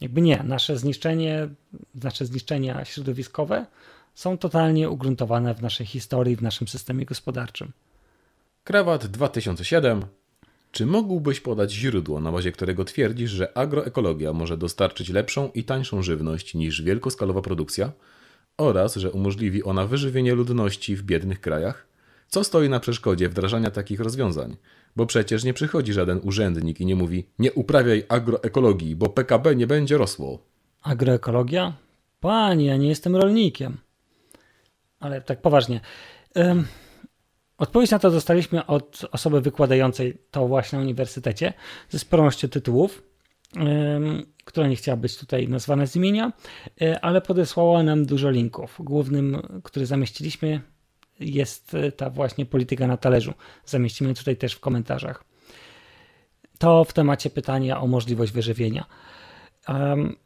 Jakby nie, nasze zniszczenie, nasze zniszczenia środowiskowe są totalnie ugruntowane w naszej historii, w naszym systemie gospodarczym. Krawat 2007. Czy mógłbyś podać źródło, na bazie którego twierdzisz, że agroekologia może dostarczyć lepszą i tańszą żywność niż wielkoskalowa produkcja oraz że umożliwi ona wyżywienie ludności w biednych krajach? Co stoi na przeszkodzie wdrażania takich rozwiązań? Bo przecież nie przychodzi żaden urzędnik i nie mówi nie uprawiaj agroekologii, bo PKB nie będzie rosło. Agroekologia? Panie, ja nie jestem rolnikiem ale tak poważnie. Odpowiedź na to dostaliśmy od osoby wykładającej to właśnie na uniwersytecie ze sporą tytułów, która nie chciała być tutaj nazwana z imienia, e, ale podesłała nam dużo linków. Głównym, który zamieściliśmy, jest e, ta właśnie polityka na talerzu. Zamieścimy tutaj też w komentarzach. To w temacie pytania o możliwość wyżywienia.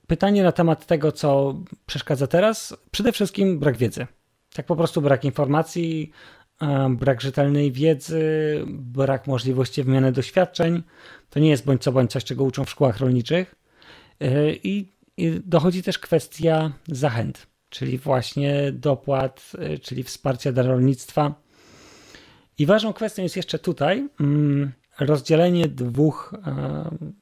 Pytanie na temat tego, co przeszkadza teraz, przede wszystkim brak wiedzy. Tak po prostu brak informacji, brak rzetelnej wiedzy, brak możliwości wymiany doświadczeń. To nie jest bądź co bądź coś, czego uczą w szkołach rolniczych. E, I, i dochodzi też kwestia zachęt, czyli właśnie dopłat, e, czyli wsparcia dla rolnictwa. I ważną kwestią jest jeszcze tutaj mm, rozdzielenie dwóch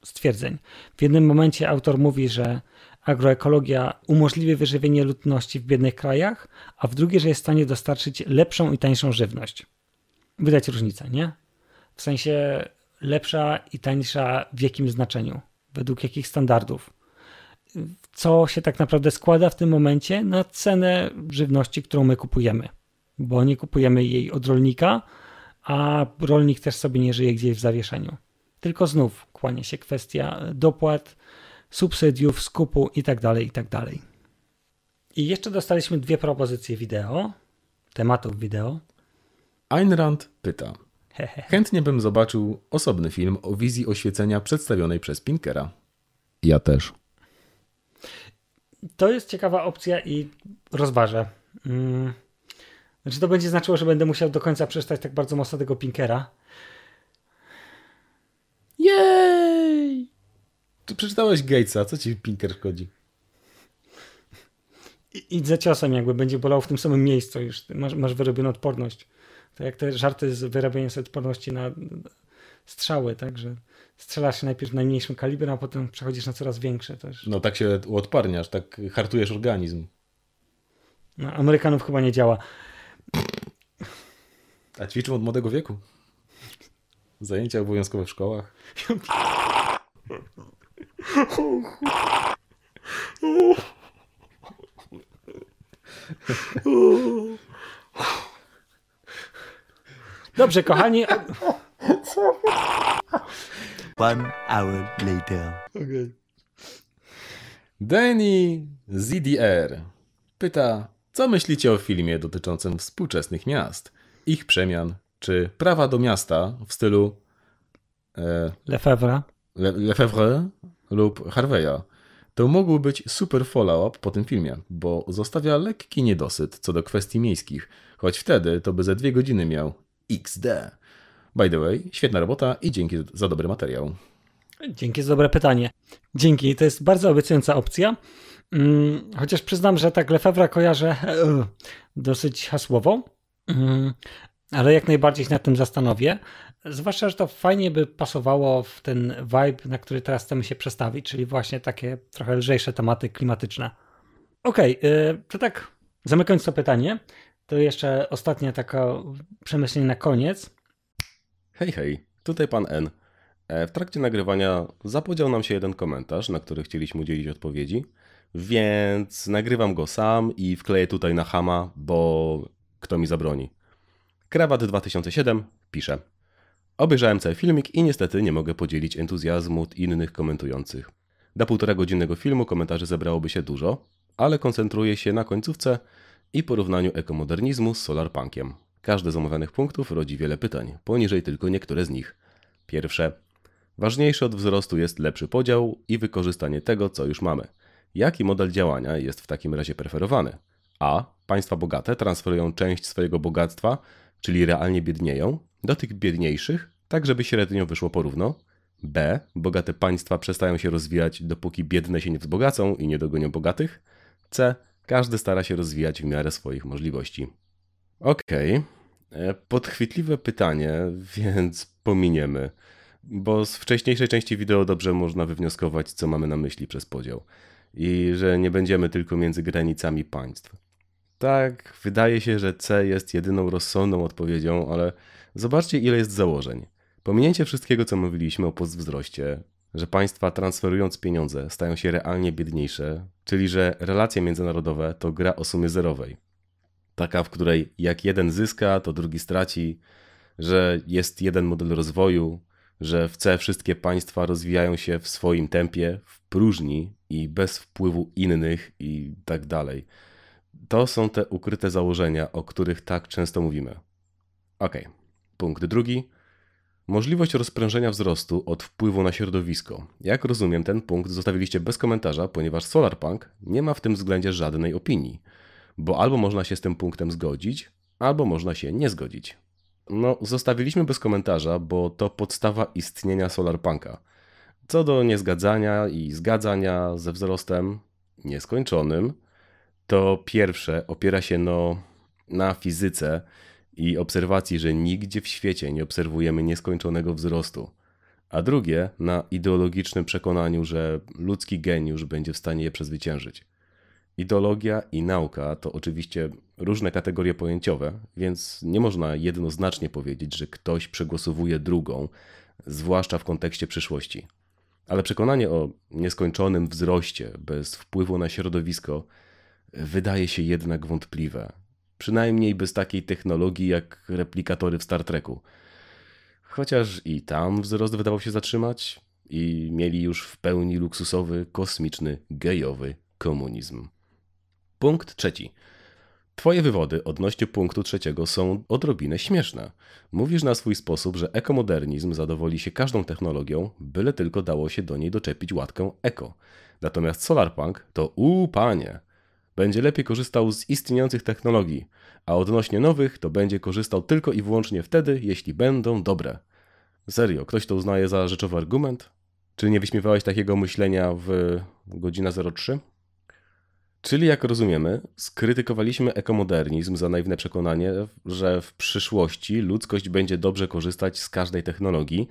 stwierdzeń. W jednym momencie autor mówi, że agroekologia umożliwi wyżywienie ludności w biednych krajach, a w drugiej, że jest w stanie dostarczyć lepszą i tańszą żywność. Wydać różnicę, nie? W sensie lepsza i tańsza w jakim znaczeniu, według jakich standardów. Co się tak naprawdę składa w tym momencie na cenę żywności, którą my kupujemy, bo nie kupujemy jej od rolnika, a rolnik też sobie nie żyje gdzieś w zawieszeniu. Tylko znów kłania się kwestia dopłat, subsydiów, skupu itd., tak itd. Tak I jeszcze dostaliśmy dwie propozycje wideo, tematów wideo. Ayn Rand pyta. Chętnie bym zobaczył osobny film o wizji oświecenia przedstawionej przez Pinkera. Ja też. To jest ciekawa opcja i rozważę. Hmm. Znaczy to będzie znaczyło, że będę musiał do końca przeczytać tak bardzo mocno tego Pinkera. Jej! Tu przeczytałeś Gatesa, co ci Pinker szkodzi? Idź za ciosem, jakby będzie bolał w tym samym miejscu już. Masz, masz wyrobioną odporność. To jak te żarty z wyrabianiem sobie odporności na strzały, tak, że strzelasz się najpierw najmniejszym kalibrem, a potem przechodzisz na coraz większe też. No tak się uodparniasz, tak hartujesz organizm. No, Amerykanów chyba nie działa. A ćwiczą od młodego wieku. Zajęcia obowiązkowe w szkołach. *laughs* Dobrze, kochani. One hour later. Danny ZDR pyta, co myślicie o filmie dotyczącym współczesnych miast, ich przemian, czy prawa do miasta w stylu e, Lefebvre. Le Lefebvre lub Harveya. To mógł być super follow-up po tym filmie, bo zostawia lekki niedosyt co do kwestii miejskich, choć wtedy to by ze dwie godziny miał XD. By the way, świetna robota i dzięki za dobry materiał. Dzięki za dobre pytanie. Dzięki, to jest bardzo obiecująca opcja. Mm, chociaż przyznam, że tak Lefebvre kojarzę e, dosyć hasłowo, mm, ale jak najbardziej się nad tym zastanowię. Zwłaszcza, że to fajnie by pasowało w ten vibe, na który teraz chcemy się przestawić, czyli właśnie takie trochę lżejsze tematy klimatyczne. Okej, okay, to tak zamykając to pytanie, to jeszcze ostatnia taka przemyślenie na koniec. Hej, hej, tutaj pan N. E, w trakcie nagrywania zapodział nam się jeden komentarz, na który chcieliśmy udzielić odpowiedzi, więc nagrywam go sam i wkleję tutaj na Hama, bo kto mi zabroni. Krawat 2007 pisze. Obejrzałem cały filmik i niestety nie mogę podzielić entuzjazmu innych komentujących. Do półtora godzinnego filmu komentarzy zebrałoby się dużo, ale koncentruję się na końcówce i porównaniu ekomodernizmu z solarpunkiem. Każdy z omawianych punktów rodzi wiele pytań, poniżej tylko niektóre z nich. Pierwsze. Ważniejszy od wzrostu jest lepszy podział i wykorzystanie tego, co już mamy. Jaki model działania jest w takim razie preferowany? A. Państwa bogate transferują część swojego bogactwa, czyli realnie biednieją, do tych biedniejszych, tak żeby średnio wyszło porówno. B. Bogate państwa przestają się rozwijać, dopóki biedne się nie wzbogacą i nie dogonią bogatych. C. Każdy stara się rozwijać w miarę swoich możliwości. Okej. Okay. Podchwytliwe pytanie, *laughs* więc pominiemy. Bo z wcześniejszej części wideo dobrze można wywnioskować, co mamy na myśli przez podział. I że nie będziemy tylko między granicami państw. Tak, wydaje się, że C jest jedyną rozsądną odpowiedzią, ale zobaczcie, ile jest założeń. Pominięcie wszystkiego, co mówiliśmy o postwzroście, że państwa transferując pieniądze stają się realnie biedniejsze, czyli że relacje międzynarodowe to gra o sumie zerowej. Taka, w której jak jeden zyska, to drugi straci, że jest jeden model rozwoju, że w C wszystkie państwa rozwijają się w swoim tempie, w próżni i bez wpływu innych i tak dalej. To są te ukryte założenia, o których tak często mówimy. Ok. Punkt drugi. Możliwość rozprężenia wzrostu od wpływu na środowisko. Jak rozumiem, ten punkt zostawiliście bez komentarza, ponieważ Solarpunk nie ma w tym względzie żadnej opinii. Bo albo można się z tym punktem zgodzić, albo można się nie zgodzić. No, zostawiliśmy bez komentarza, bo to podstawa istnienia Solarpunka. Co do niezgadzania i zgadzania ze wzrostem nieskończonym, to pierwsze opiera się no, na fizyce i obserwacji, że nigdzie w świecie nie obserwujemy nieskończonego wzrostu, a drugie na ideologicznym przekonaniu, że ludzki geniusz będzie w stanie je przezwyciężyć. Ideologia i nauka to oczywiście różne kategorie pojęciowe, więc nie można jednoznacznie powiedzieć, że ktoś przegłosowuje drugą, zwłaszcza w kontekście przyszłości. Ale przekonanie o nieskończonym wzroście bez wpływu na środowisko wydaje się jednak wątpliwe. Przynajmniej bez takiej technologii jak replikatory w Star Treku. Chociaż i tam wzrost wydawał się zatrzymać i mieli już w pełni luksusowy, kosmiczny, gejowy komunizm. Punkt trzeci. Twoje wywody odnośnie punktu trzeciego są odrobinę śmieszne. Mówisz na swój sposób, że ekomodernizm zadowoli się każdą technologią, byle tylko dało się do niej doczepić łatkę eko. Natomiast solarpunk to u panie będzie lepiej korzystał z istniejących technologii, a odnośnie nowych to będzie korzystał tylko i wyłącznie wtedy, jeśli będą dobre. Serio, ktoś to uznaje za rzeczowy argument? Czy nie wyśmiewałeś takiego myślenia w godzina 03? Czyli jak rozumiemy, skrytykowaliśmy ekomodernizm za naiwne przekonanie, że w przyszłości ludzkość będzie dobrze korzystać z każdej technologii,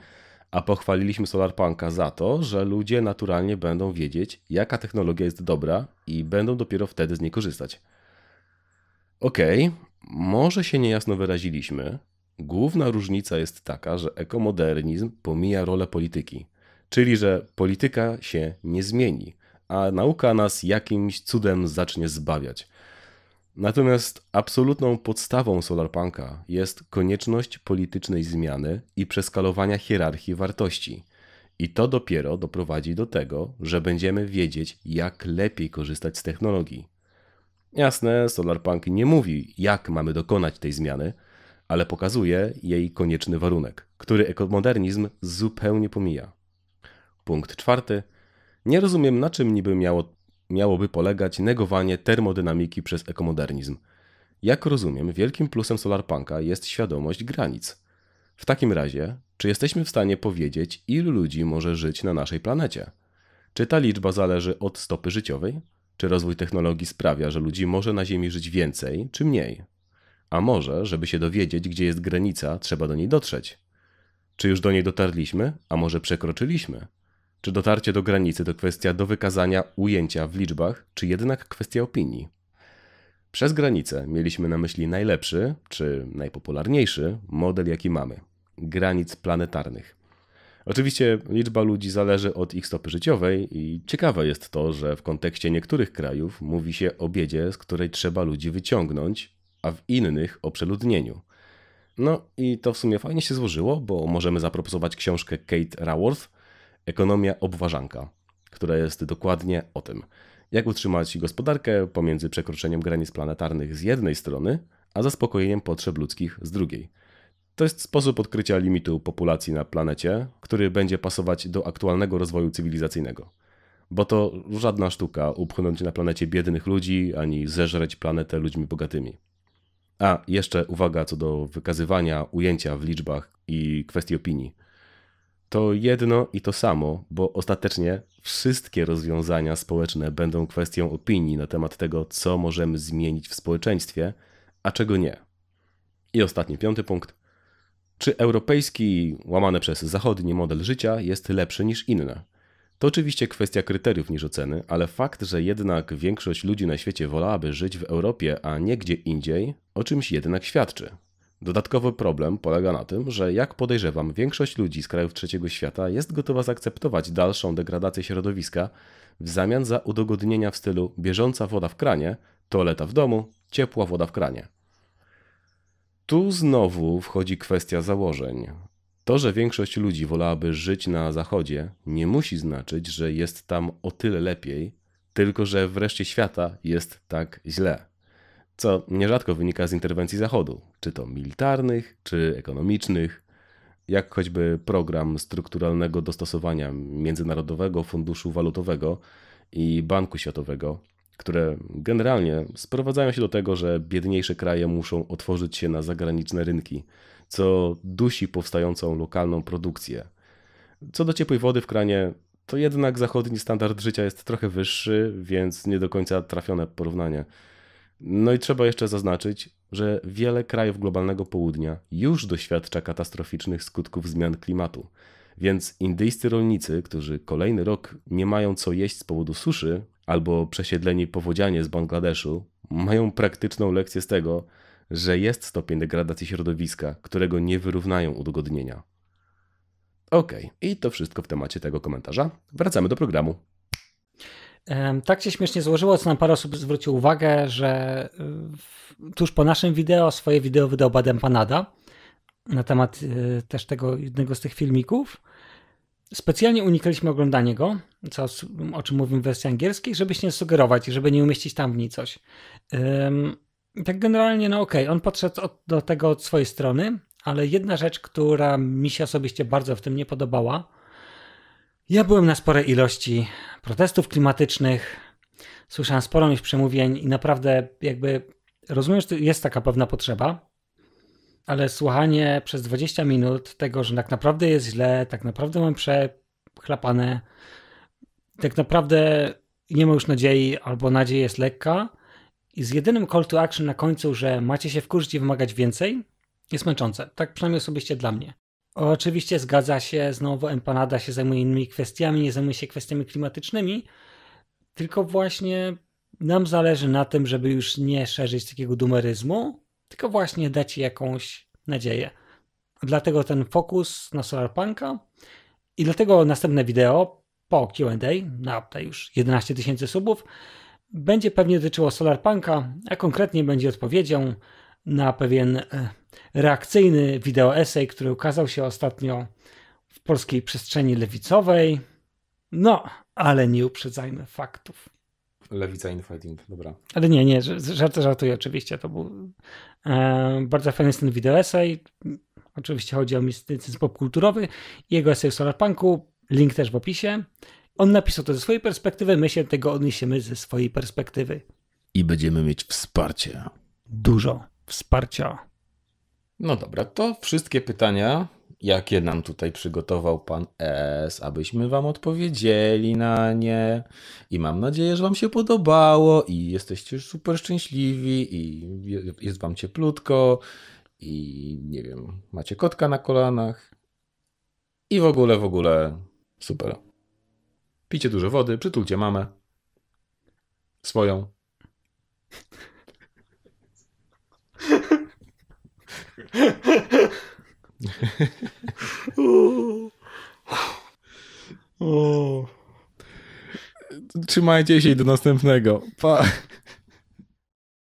a pochwaliliśmy Solarpunka za to, że ludzie naturalnie będą wiedzieć, jaka technologia jest dobra i będą dopiero wtedy z niej korzystać. Okej, okay, może się niejasno wyraziliśmy. Główna różnica jest taka, że ekomodernizm pomija rolę polityki, czyli że polityka się nie zmieni, a nauka nas jakimś cudem zacznie zbawiać. Natomiast absolutną podstawą Solarpunka jest konieczność politycznej zmiany i przeskalowania hierarchii wartości. I to dopiero doprowadzi do tego, że będziemy wiedzieć, jak lepiej korzystać z technologii. Jasne, Solarpunk nie mówi, jak mamy dokonać tej zmiany, ale pokazuje jej konieczny warunek, który ekomodernizm zupełnie pomija. Punkt czwarty. Nie rozumiem, na czym niby miało, miałoby polegać negowanie termodynamiki przez ekomodernizm. Jak rozumiem, wielkim plusem Solarpunka jest świadomość granic. W takim razie, czy jesteśmy w stanie powiedzieć, ilu ludzi może żyć na naszej planecie? Czy ta liczba zależy od stopy życiowej? Czy rozwój technologii sprawia, że ludzi może na Ziemi żyć więcej czy mniej? A może, żeby się dowiedzieć, gdzie jest granica, trzeba do niej dotrzeć? Czy już do niej dotarliśmy, a może przekroczyliśmy? Czy dotarcie do granicy to kwestia do wykazania ujęcia w liczbach, czy jednak kwestia opinii? Przez granicę mieliśmy na myśli najlepszy, czy najpopularniejszy model, jaki mamy granic planetarnych. Oczywiście liczba ludzi zależy od ich stopy życiowej i ciekawe jest to, że w kontekście niektórych krajów mówi się o biedzie, z której trzeba ludzi wyciągnąć, a w innych o przeludnieniu. No i to w sumie fajnie się złożyło, bo możemy zaproponować książkę Kate Raworth Ekonomia obważanka, która jest dokładnie o tym, jak utrzymać gospodarkę pomiędzy przekroczeniem granic planetarnych z jednej strony, a zaspokojeniem potrzeb ludzkich z drugiej. To jest sposób odkrycia limitu populacji na planecie, który będzie pasować do aktualnego rozwoju cywilizacyjnego. Bo to żadna sztuka upchnąć na planecie biednych ludzi, ani zeżreć planetę ludźmi bogatymi. A jeszcze uwaga co do wykazywania ujęcia w liczbach i kwestii opinii. To jedno i to samo, bo ostatecznie wszystkie rozwiązania społeczne będą kwestią opinii na temat tego, co możemy zmienić w społeczeństwie, a czego nie. I ostatni, piąty punkt. Czy europejski, łamany przez zachodni model życia jest lepszy niż inne? To oczywiście kwestia kryteriów niż oceny, ale fakt, że jednak większość ludzi na świecie wolałaby żyć w Europie, a nie gdzie indziej, o czymś jednak świadczy. Dodatkowy problem polega na tym, że jak podejrzewam, większość ludzi z krajów trzeciego świata jest gotowa zaakceptować dalszą degradację środowiska w zamian za udogodnienia w stylu bieżąca woda w kranie, toaleta w domu, ciepła woda w kranie. Tu znowu wchodzi kwestia założeń. To, że większość ludzi wolałaby żyć na zachodzie, nie musi znaczyć, że jest tam o tyle lepiej, tylko że wreszcie świata jest tak źle. Co nierzadko wynika z interwencji Zachodu, czy to militarnych, czy ekonomicznych, jak choćby program strukturalnego dostosowania Międzynarodowego Funduszu Walutowego i Banku Światowego, które generalnie sprowadzają się do tego, że biedniejsze kraje muszą otworzyć się na zagraniczne rynki, co dusi powstającą lokalną produkcję. Co do ciepłej wody w kranie, to jednak zachodni standard życia jest trochę wyższy, więc nie do końca trafione porównanie. No i trzeba jeszcze zaznaczyć, że wiele krajów globalnego południa już doświadcza katastroficznych skutków zmian klimatu. Więc indyjscy rolnicy, którzy kolejny rok nie mają co jeść z powodu suszy, albo przesiedleni powodzianie z Bangladeszu, mają praktyczną lekcję z tego, że jest stopień degradacji środowiska, którego nie wyrównają udogodnienia. Ok, i to wszystko w temacie tego komentarza. Wracamy do programu. Tak się śmiesznie złożyło, co nam parę osób zwróciło uwagę, że y, tuż po naszym wideo swoje wideo wydał Badem Panada na temat y, też tego jednego z tych filmików. Specjalnie unikaliśmy oglądania go, co, o czym mówimy w wersji angielskiej, żeby się nie sugerować, żeby nie umieścić tam w niej coś. Tak generalnie, no okej, okay, on podszedł od, do tego od swojej strony, ale jedna rzecz, która mi się osobiście bardzo w tym nie podobała. Ja byłem na spore ilości protestów klimatycznych, słyszałem sporą ilość przemówień i naprawdę jakby rozumiem, że jest taka pewna potrzeba, ale słuchanie przez 20 minut tego, że tak naprawdę jest źle, tak naprawdę mam przechlapane, tak naprawdę nie ma już nadziei, albo nadzieja jest lekka i z jedynym call to action na końcu, że macie się wkurzyć i wymagać więcej, jest męczące. Tak przynajmniej osobiście dla mnie. Oczywiście zgadza się, znowu Empanada się zajmuje innymi kwestiami, nie zajmuje się kwestiami klimatycznymi, tylko właśnie nam zależy na tym, żeby już nie szerzyć takiego dumeryzmu, tylko właśnie dać jakąś nadzieję. Dlatego ten fokus na Solarpunka i dlatego następne wideo po Q&A na te już 11 tysięcy subów będzie pewnie dotyczyło Solarpunka, a konkretnie będzie odpowiedzią na pewien e, reakcyjny wideo esej, który ukazał się ostatnio w polskiej przestrzeni lewicowej. No, ale nie uprzedzajmy faktów. Lewica infighting, dobra. Ale nie, nie, żart, żartuję oczywiście. To był e, bardzo fajny jest ten wideo esej. Oczywiście chodzi o mistycyzm popkulturowy. Jego esej o Solarpunku, link też w opisie. On napisał to ze swojej perspektywy, my się tego odniesiemy ze swojej perspektywy. I będziemy mieć wsparcie. Dużo wsparcia. No dobra, to wszystkie pytania, jakie nam tutaj przygotował pan S, abyśmy wam odpowiedzieli na nie. I mam nadzieję, że wam się podobało i jesteście super szczęśliwi i jest wam cieplutko i nie wiem, macie kotka na kolanach i w ogóle, w ogóle super. Picie dużo wody, przytulcie mamę. Swoją. Trzymajcie się i do następnego. Pa.